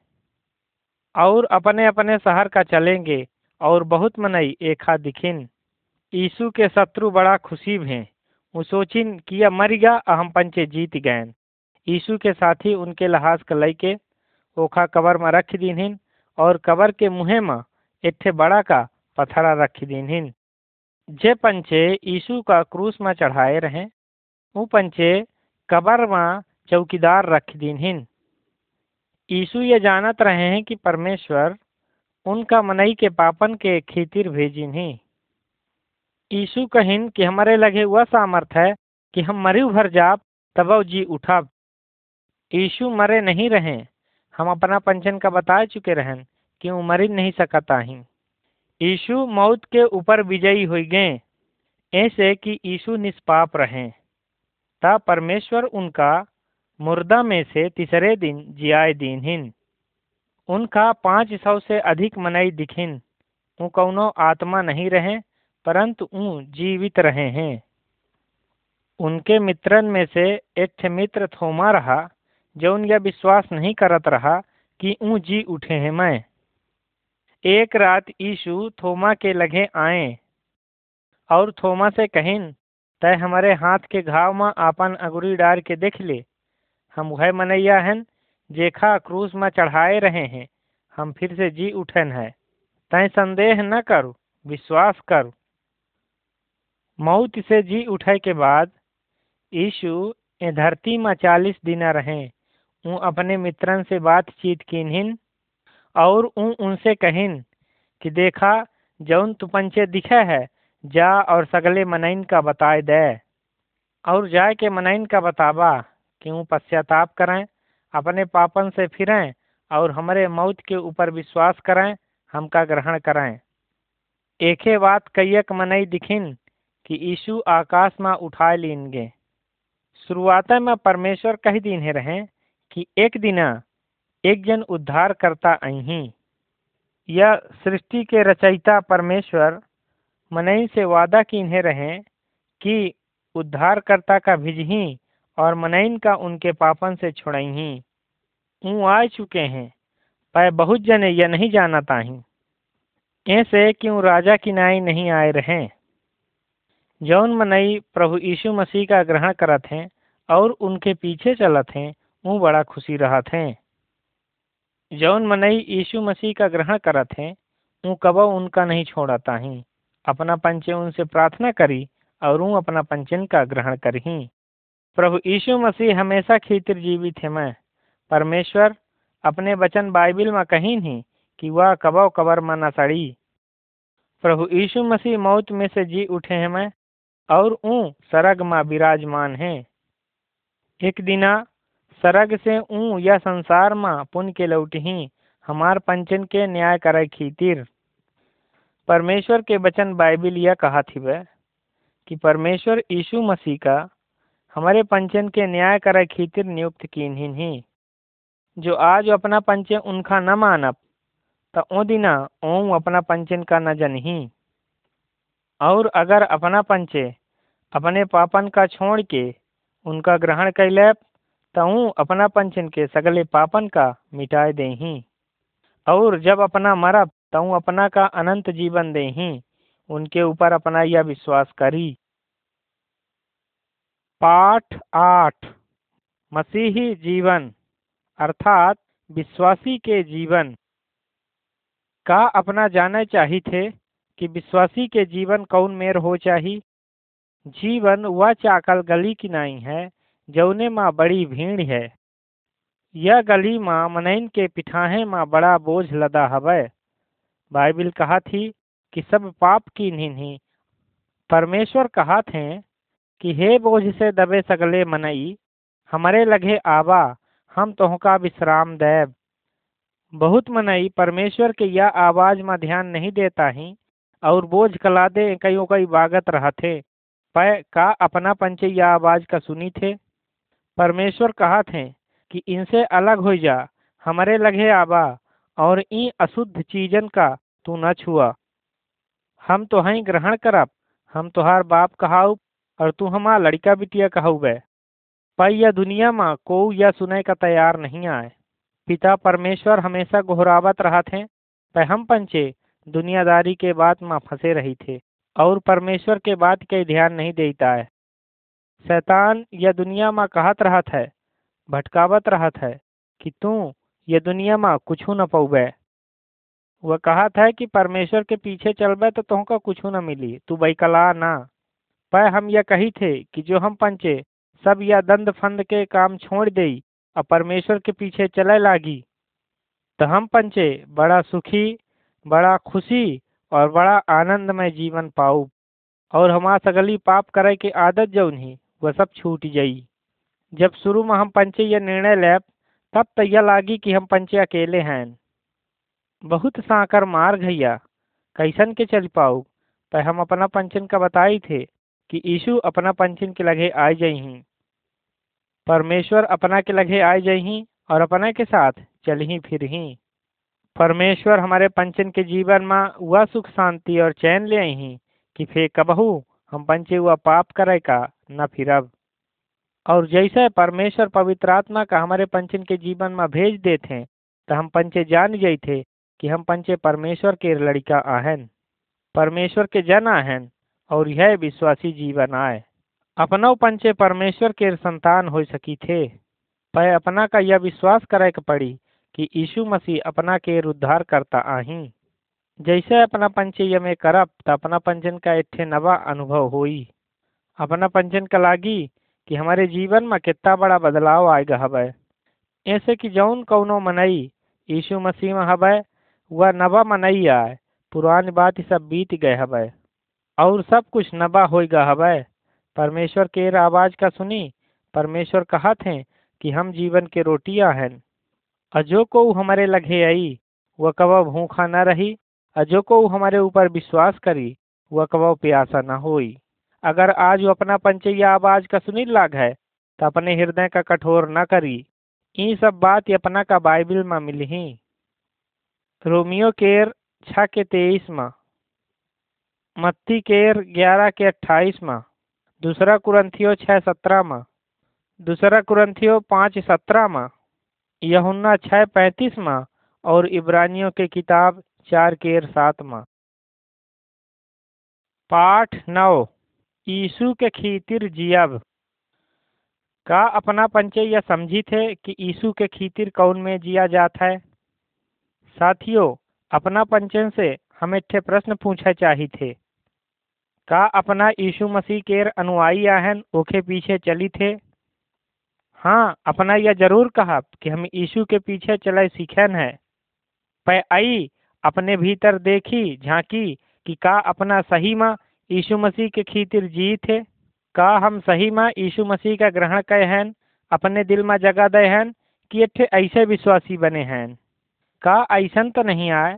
और अपने अपने शहर का चलेंगे, और बहुत मनई एखा दिखिन। यीशु के शत्रु बड़ा खुशी हैं वो सोचिन कि यह मर गया हम पंचे जीत गए यीशु के साथी उनके लहाज का लई के ओखा कबर में रख दीनहिन, और कबर के मुँह में एक बड़ा का पथरा रख दीनहिन। जे पंचे यीशु का क्रूस में चढ़ाए रहे वो पंचे कबर में चौकीदार रख दीनहिन यीशु ये जानत रहे हैं कि परमेश्वर उनका मनई के पापन के खीतिर भेजिन ही। यीशु कहिन कि हमारे लगे वह सामर्थ है कि हम मरी भर जाब तब जी उठब। यीशु मरे नहीं रहे, हम अपना पंचन का बता चुके रहन कि वो मरी नहीं सकता ही। यीशु मौत के ऊपर विजयी हो गए। ऐसे कि यीशु निष्पाप रहे। ता परमेश्वर उनका मुर्दा में से तीसरे दिन जियाए दीनहिन। उनका पाँच सौ से अधिक मनई दिखिन। ऊ कौनो आत्मा नहीं रहे, परंतु ऊ जीवित रहे हैं। उनके मित्रन में से एक मित्र थोमा रहा, जो उन यह विश्वास नहीं करत रहा कि ऊ जी उठे हैं मैं। एक रात यीशु थोमा के लगे आए और थोमा से कहिन तय हमारे हाथ के घाव में आपन अगुरी डार के देख ले। हम वह मनैया हन, जेखा क्रूस में चढ़ाए रहे हैं। हम फिर से जी उठन है। तय संदेह न करू, विश्वास करू। मौत से जी उठे के बाद यीशु ए धरती में चालीस दिन रहे। ऊ अपने मित्रन से बातचीत किन्हिन और ऊ उनसे कहिन कि देखा जौन तुपंचे दिखे है, जा और सगले मनइन का बताए दे। और जाए के मनइन का बताबा कि पश्चाताप करें, अपने पापन से फिरें और हमारे मौत के ऊपर विश्वास करें, हमका ग्रहण करें। एके बात कैयक मनई दिखिन कि यीशु आकाश में उठाए लीनगे शुरुआत में परमेश्वर कह दिन रहें कि एक दिना एक जन उद्धार करता अही। यह सृष्टि के रचयिता परमेश्वर, मनई से वादा किन्हे रहे कि उद्धारकर्ता का भिजही और मनइन का उनके पापन से छुड़ही ऊ आ चुके हैं पर बहुत जने यह नहीं जानता ही। ऐसे क्यों राजा की नाई नहीं आए रहे? जौन मनई प्रभु यीशु मसीह का ग्रहण करत हैं और उनके पीछे चलत हैं वो बड़ा खुशी रहत हैं। जौन मनई यीशु मसीह का ग्रहण करत हैं वो कब उनका नहीं छोड़ता ही। अपना पंचे उनसे प्रार्थना करी और वो अपना पंचन का ग्रहण करही। प्रभु यीशु मसीह हमेशा खीतिर जीवित है मैं। परमेश्वर, अपने वचन बाइबिल में कहीं नहीं कि वह कबो कबर में न सड़ी। प्रभु यीशु मसीह मौत में से जी उठे हैं मैं और ऊ सरग में विराजमान है। एक दिना सरग से ऊ या संसार माँ पुन के लौटही हमार पंचन के न्याय करे खीतिर। परमेश्वर के वचन बाइबिल यह कहा थी वह कि परमेश्वर यीशु मसीह का हमारे पंचन के न्याय करे खीतिर नियुक्त कीन ही। जो आज अपना पंचे उनका न मानप तो ओ दिना ओम अपना पंचन का न जनही और अगर अपना पंचे अपने पापन का छोड़ के उनका ग्रहण कैले तो अपना पंचन के सगले पापन का मिटाए देही। और जब अपना मरब तो अपना का अनंत जीवन देही। उनके ऊपर अपना यह विश्वास करी। पाठ आठ, मसीही जीवन, अर्थात विश्वासी के जीवन। का अपना जाना चाहिए थे कि विश्वासी के जीवन कौन मेर हो चाहिए जीवन वह चाकल गली की नहीं है जौने माँ बड़ी भीड़ है। यह गली माँ मनैन के पिठाहे माँ बड़ा बोझ लदा हवै। बाइबिल कहा थी कि सब पाप की नहीं परमेश्वर कहा थे कि हे बोझ से दबे सगले मनई, हमारे लगे आवा, हम तोहका विश्राम देव बहुत मनई परमेश्वर के यह आवाज़ में ध्यान नहीं देता ही, और बोझ कला दे कईयों कई बागत रहा थे पै का अपना पंचे यह आवाज़ का सुनी थे? परमेश्वर कहा थे कि इनसे अलग हो जा, हमारे लगे आबा, और ई अशुद्ध चीजन का तू न छुआ। हम तो हई ग्रहण करब, हम तुहार बाप कहाऊ और तू हमार लड़का बिटिया कहू बे पर यह दुनिया में को यह सुने का तैयार नहीं आए। पिता परमेश्वर हमेशा घोरावत रहा थे पर हम पंचे दुनियादारी के बात में फंसे रही थे, और परमेश्वर के बात के ध्यान नहीं देता है शैतान यह दुनिया में कहत रहा है, भटकावत रहा है कि तू ये दुनिया में कुछ न पौबे वह कहा था कि परमेश्वर के पीछे चलबे तो तुमको कुछ न मिली, तू बैकला ना। पर हम यह कही थे कि जो हम पंचे, सब यह दंद फंद के काम छोड़ दे और परमेश्वर के पीछे चले लागी। तो हम पंचे, बड़ा सुखी, बड़ा खुशी और बड़ा आनंदमय जीवन पाऊ और हमारा सगली पाप करे की आदत जो नहीं वह सब छूट जाई। जब शुरू में हम पंचे यह निर्णय लेब, तब तो यह लागी कि हम पंचे अकेले हैं। बहुत साकर मार गैया कैसन के चल पाऊ? पर हम अपना पंचन का बताई थे कि यीशु अपना पंचन के लगे आ जाही परमेश्वर अपना के लगे आ जाही और अपना के साथ चल ही फिर ही। परमेश्वर हमारे पंचन के जीवन में वह सुख, शांति और चैन ले आई कि फे कबहू हम पंचे हुआ पाप करे का न फिरब और जैसे परमेश्वर पवित्र आत्मा का हमारे पंचन के जीवन में भेज देते तो हम पंचे जान थे कि हम पंचे परमेश्वर के लड़का आहन परमेश्वर के जन आहन और यह विश्वासी जीवन आए। अपनों पंचे परमेश्वर के संतान हो सकी थे। पर अपना का यह विश्वास करे पड़ी कि यीशु मसीह अपना के उद्धार करता आही। जैसे अपना पंचे में करब तो अपना पंचन का इतने नवा अनुभव हुई। अपना पंचन का लागी कि हमारे जीवन में कितना बड़ा बदलाव आएगा हवै ऐसे कि जौन कौनो मनई यीशु मसीह में हवै वह नवा मनई आए, पुरानी बात ही सब बीत गए हवै और सब कुछ नबा होगा हवै परमेश्वर के आवाज़ का सुनी, परमेश्वर कहा थे कि हम जीवन के रोटियाँ हैं। अजो को हमारे लगे आई, वह कब भूखा न रही अजो को हमारे ऊपर विश्वास करी, वह कब प्यासा न होई। अगर आज वो अपना पंचैया आवाज़ का सुनी लाग है तो अपने हृदय का कठोर न करी। ये सब बात अपना का बाइबिल में मिली ही। रोमियो केर छः के तेईस में, मत्ती केर ग्यारह के अट्ठाईस में, दूसरा कुरंथियो छः सत्रह में, दूसरा कुरंथियो पाँच सत्रह में, यहुन्ना छः पैंतीस में और इब्रानियों के किताब चार केर सात में। पाठ नौ यीशु के खीतिर जियब। का अपना पंचे यह समझी थे कि यीशु के खीतिर कौन में जिया जाता है? साथियों, अपना पंचन से हमें ठे प्रश्न पूछा चाहिए थे। का अपना यीशु मसीह के अनुयायी आहन ओके पीछे चली थे? हाँ अपना यह ज़रूर कहा कि हम यीशु के पीछे चले सीखन है। पै आई अपने भीतर देखी, झांकी कि का अपना सही माँ यीशु मसीह के खीतिर जी थे? का हम सही माँ यीशु मसीह का ग्रहण कहे हैं? अपने दिल में जगा दे हैं कि अठे ऐसे विश्वासी बने हैं। का ऐसन तो नहीं आए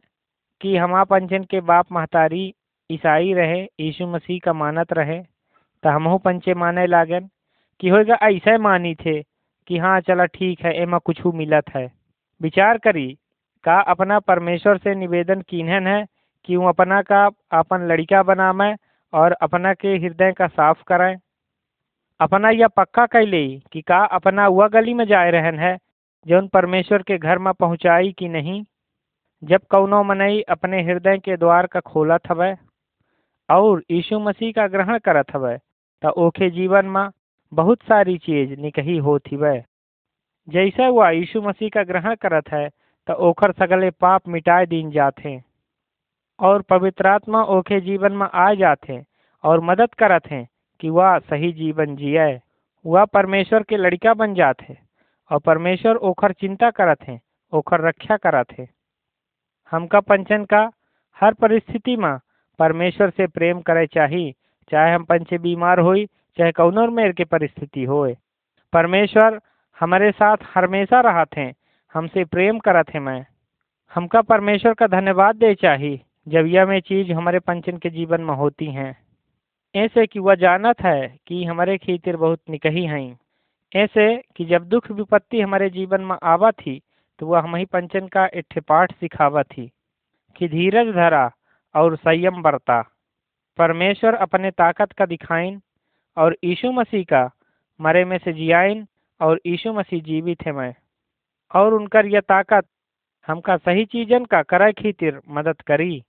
कि हमा पंचन के बाप महतारी ईसाई रहे, यीशु मसीह का मानत रहे? तो हमहू पंचे माने लागन कि होएगा ऐसे मानी थे कि हाँ चला ठीक है एमा कुछ मिलत है। विचार करी का अपना परमेश्वर से निवेदन कीन्हन है कि वो अपना का, अपन लड़का बनावे और अपना के हृदय का साफ़ करें अपना यह पक्का कैले कि का अपना वह गली में जाए रहन है जौन परमेश्वर के घर में पहुँचाई कि नहीं? जब कौनो मनई अपने हृदय के द्वार का खोलत हवै और यीशु मसीह का ग्रहण करत हवै तो ओके जीवन में बहुत सारी चीज़ निकही होती हिवै। जैसे वह यीशु मसीह का ग्रहण करत है तो ओखर सगले पाप मिटाए दीन जाते और पवित्र आत्मा ओके जीवन में आ जाते और मदद करत हैं कि वह सही जीवन जिए वह परमेश्वर के लड़का बन जाते और परमेश्वर ओखर चिंता करत हैं ओखर रक्षा करत है हमका पंचन का हर परिस्थिति में परमेश्वर से प्रेम करे चाहिए चाहे हम पंचे बीमार होई, चाहे कौनों मेर के परिस्थिति होए। परमेश्वर हमारे साथ हमेशा रहते हैं हमसे प्रेम करत है मैं। हमका परमेश्वर का धन्यवाद दे चाहिए जब यह में चीज़ हमारे पंचन के जीवन में होती हैं। ऐसे कि वह जानत है कि हमारे खीतिर बहुत निकही हैं। ऐसे कि जब दुख विपत्ति हमारे जीवन में आवा थी तो वह हम ही पंचन का एक पाठ सिखावा थी कि धीरज धरा और संयम बरता। परमेश्वर अपने ताकत का दिखाइन और यीशु मसीह का मरे में से जियाइन और यीशु मसीह जीवित है मैं। और उनकर यह ताकत हमका सही चीजन का करे खीतिर मदद करी।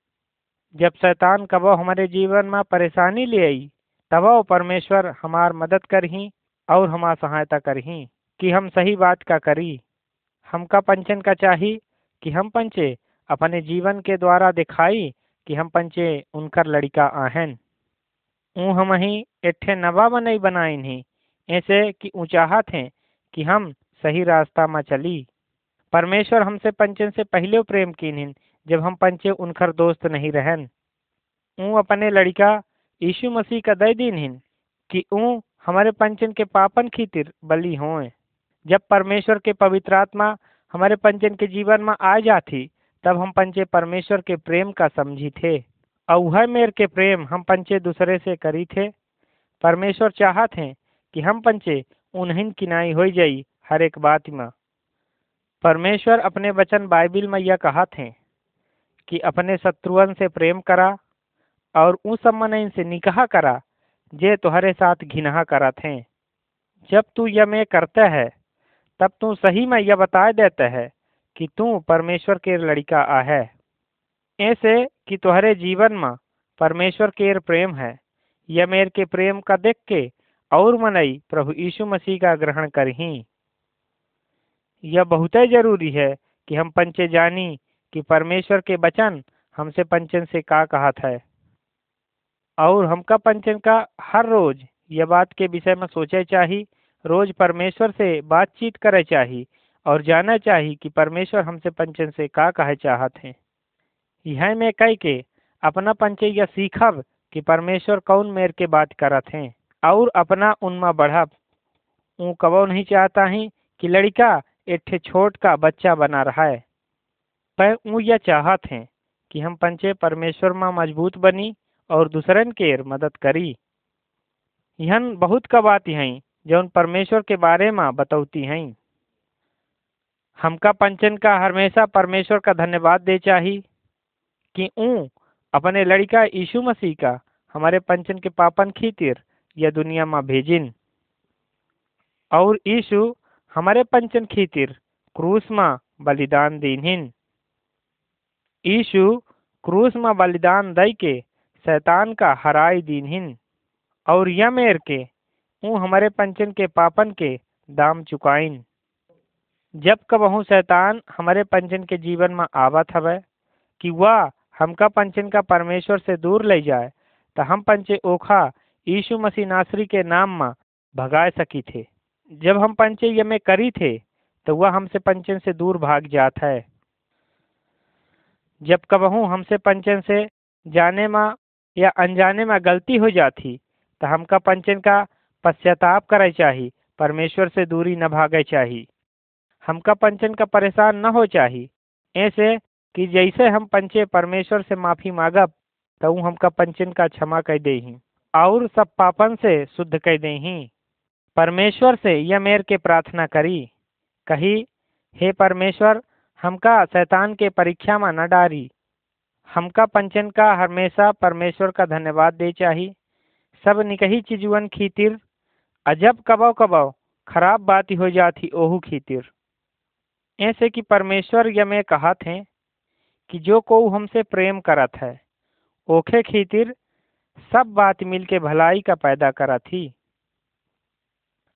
जब शैतान कबो हमारे जीवन में परेशानी ले आई, तब परमेश्वर हमार मदद करही और हमार सहायता करही कि हम सही बात का करी। हमका पंचन का चाही कि हम पंचे अपने जीवन के द्वारा दिखाई कि हम पंचे उनकर लड़का आहन। ऊ हम ही एठे नवा बनई बनाइन ही ऐसे कि ऊँचाहत हैं कि हम सही रास्ता में चली। परमेश्वर हमसे पंचन से पहले प्रेम कीन जब हम पंचे उनखर दोस्त नहीं रहन। ऊ अपने लड़का यीशु मसीह का दय दिन हिन कि ऊ हमारे पंचन के पापन खीतिर बलि होए। जब परमेश्वर के पवित्र आत्मा हमारे पंचन के जीवन में आ जाती, तब हम पंचे परमेश्वर के प्रेम का समझी थे। और वह मेर के प्रेम हम पंचे दूसरे से करी थे। परमेश्वर चाहत हैं कि हम पंचे उन्हें किनाई हो जाई हर एक बात में। परमेश्वर अपने वचन बाइबिल में यह कहा थे कि अपने शत्रुअन से प्रेम करा और उस सम्मान से निकाह करा जे तुम्हारे साथ घिनहा करा थे। जब तू यह में करता है, तब तू सही में यह बता देता है कि तू परमेश्वर के लड़का आ है। ऐसे कि तुम्हारे जीवन में परमेश्वर के प्रेम है। यह मेर के प्रेम का देख के और मनई प्रभु यीशु मसीह का ग्रहण करही। यह बहुत ही ज़रूरी है कि हम पंचे जानी कि परमेश्वर के वचन हमसे पंचन से का कहा था और हमका पंचन का हर रोज यह बात के विषय में सोचे चाहिए रोज परमेश्वर से बातचीत करे चाहिए और जाना चाहिए कि परमेश्वर हमसे पंचन से का कहे चाहत हैं। यह में कह के अपना पंचे यह सीखब कि परमेश्वर कौन मेर के बात करत हैं। और अपना उनमें बढ़ब। ऊ कबो नहीं चाहता ही कि लड़का एक छोट का बच्चा बना रहा है। पर ऊ यह चाहत हैं कि हम पंचे परमेश्वर में मज़बूत बनी और दूसरन के मदद करी। यहन बहुत का बात हैं जौन परमेश्वर के बारे में बतौती हैं। हमका पंचन का हमेशा परमेश्वर का धन्यवाद दे चाहिए कि ऊ अपने लड़का यीशु मसीह का हमारे पंचन के पापन खीतिर यह दुनिया में भेजिन। और यीशु हमारे पंचन खीतिर, क्रूस में बलिदान दीनहिन। यीशु क्रूस में बलिदान दई के शैतान का हराई दीनहिन। और यह मेर के, ऊ हमारे पंचन के पापन के दाम चुकाइन जब कबहू शैतान हमारे पंचन के जीवन में आवत हवे, कि वह, हमका पंचन का परमेश्वर से दूर ले जाए तो हम पंचे ओखा यीशु मसीह नासरी के नाम में भगाए सकी थे। जब हम पंचे ये में करी थे तो वह हमसे पंचन से दूर भाग जात है। जब कबहू हमसे पंचन से जाने में या अनजाने में गलती हो जाती तो हमका पंचन का पश्चाताप करे चाहिए परमेश्वर से दूरी न भागे चाही। हमका पंचन का परेशान न हो चाही। ऐसे कि जैसे हम पंचे परमेश्वर से माफ़ी मांगब तो हमका पंचन का क्षमा कर देही, और सब पापन से शुद्ध कर देही। परमेश्वर से यह मेर के प्रार्थना करी। कही, हे परमेश्वर, हमका शैतान के परीक्षा में न डारी। हमका पंचन का हमेशा परमेश्वर का धन्यवाद दे चाही। सब निकही चीजुअन खीतिर, अजब कबो कबो खराब बात हो जाती ओहू खीतिर। ऐसे कि परमेश्वर यह में कहा थे कि जो को हमसे प्रेम करत है, ओखे खीतिर सब बात मिल के भलाई का पैदा करा थी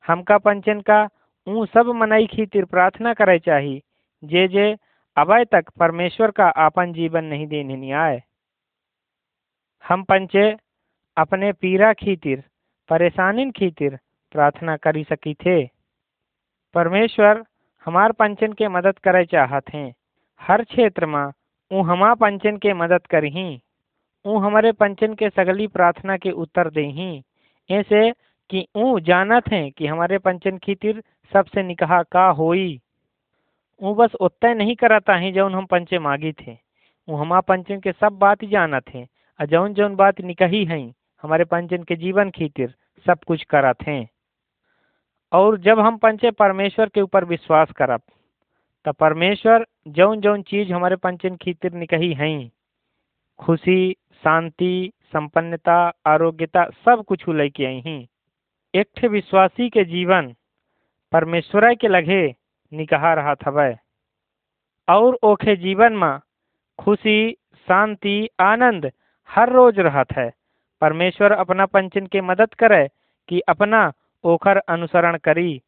हमका पंचन का ऊ सब मनई खीतिर प्रार्थना करे चाही, जे जे अबय तक परमेश्वर का आपन जीवन नहीं देने आए। हम पंचे अपने पीरा खीतिर परेशानी खीतिर प्रार्थना करी सकी थे। परमेश्वर हमार पंचन के मदद करे चाहत हैं। हर क्षेत्र में ऊ हमा पंचन के मदद करही ऊ हमारे पंचन के सगली प्रार्थना के उत्तर देही ऐसे कि ऊ जानत हैं कि हमारे पंचन खीतिर सबसे निकाह का होई। ऊ बस उतना नहीं करता है जौन हम पंचे मांगी थे। ऊ हमारा पंचन के सब बात जानत हैं और जौन जौन बात निकही हैं, हमारे पंचन के जीवन खीतिर सब कुछ करत हैं। और जब हम पंचे परमेश्वर के ऊपर विश्वास करब, तब परमेश्वर जौन जौन चीज़ हमारे पंचन खीतिर निकही हैं, खुशी, शांति, संपन्नता, आरोग्यता, सब कुछ लेके आई हैं। एक विश्वासी के जीवन परमेश्वर के लगे निकहा रहा था और ओखे जीवन में खुशी, शांति, आनंद हर रोज रहत है। परमेश्वर अपना पंचन के मदद करे कि अपना ओखर अनुसरण करी।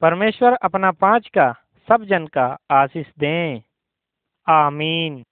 परमेश्वर अपना पाँच का, सब जन का आशीष दें। आमीन।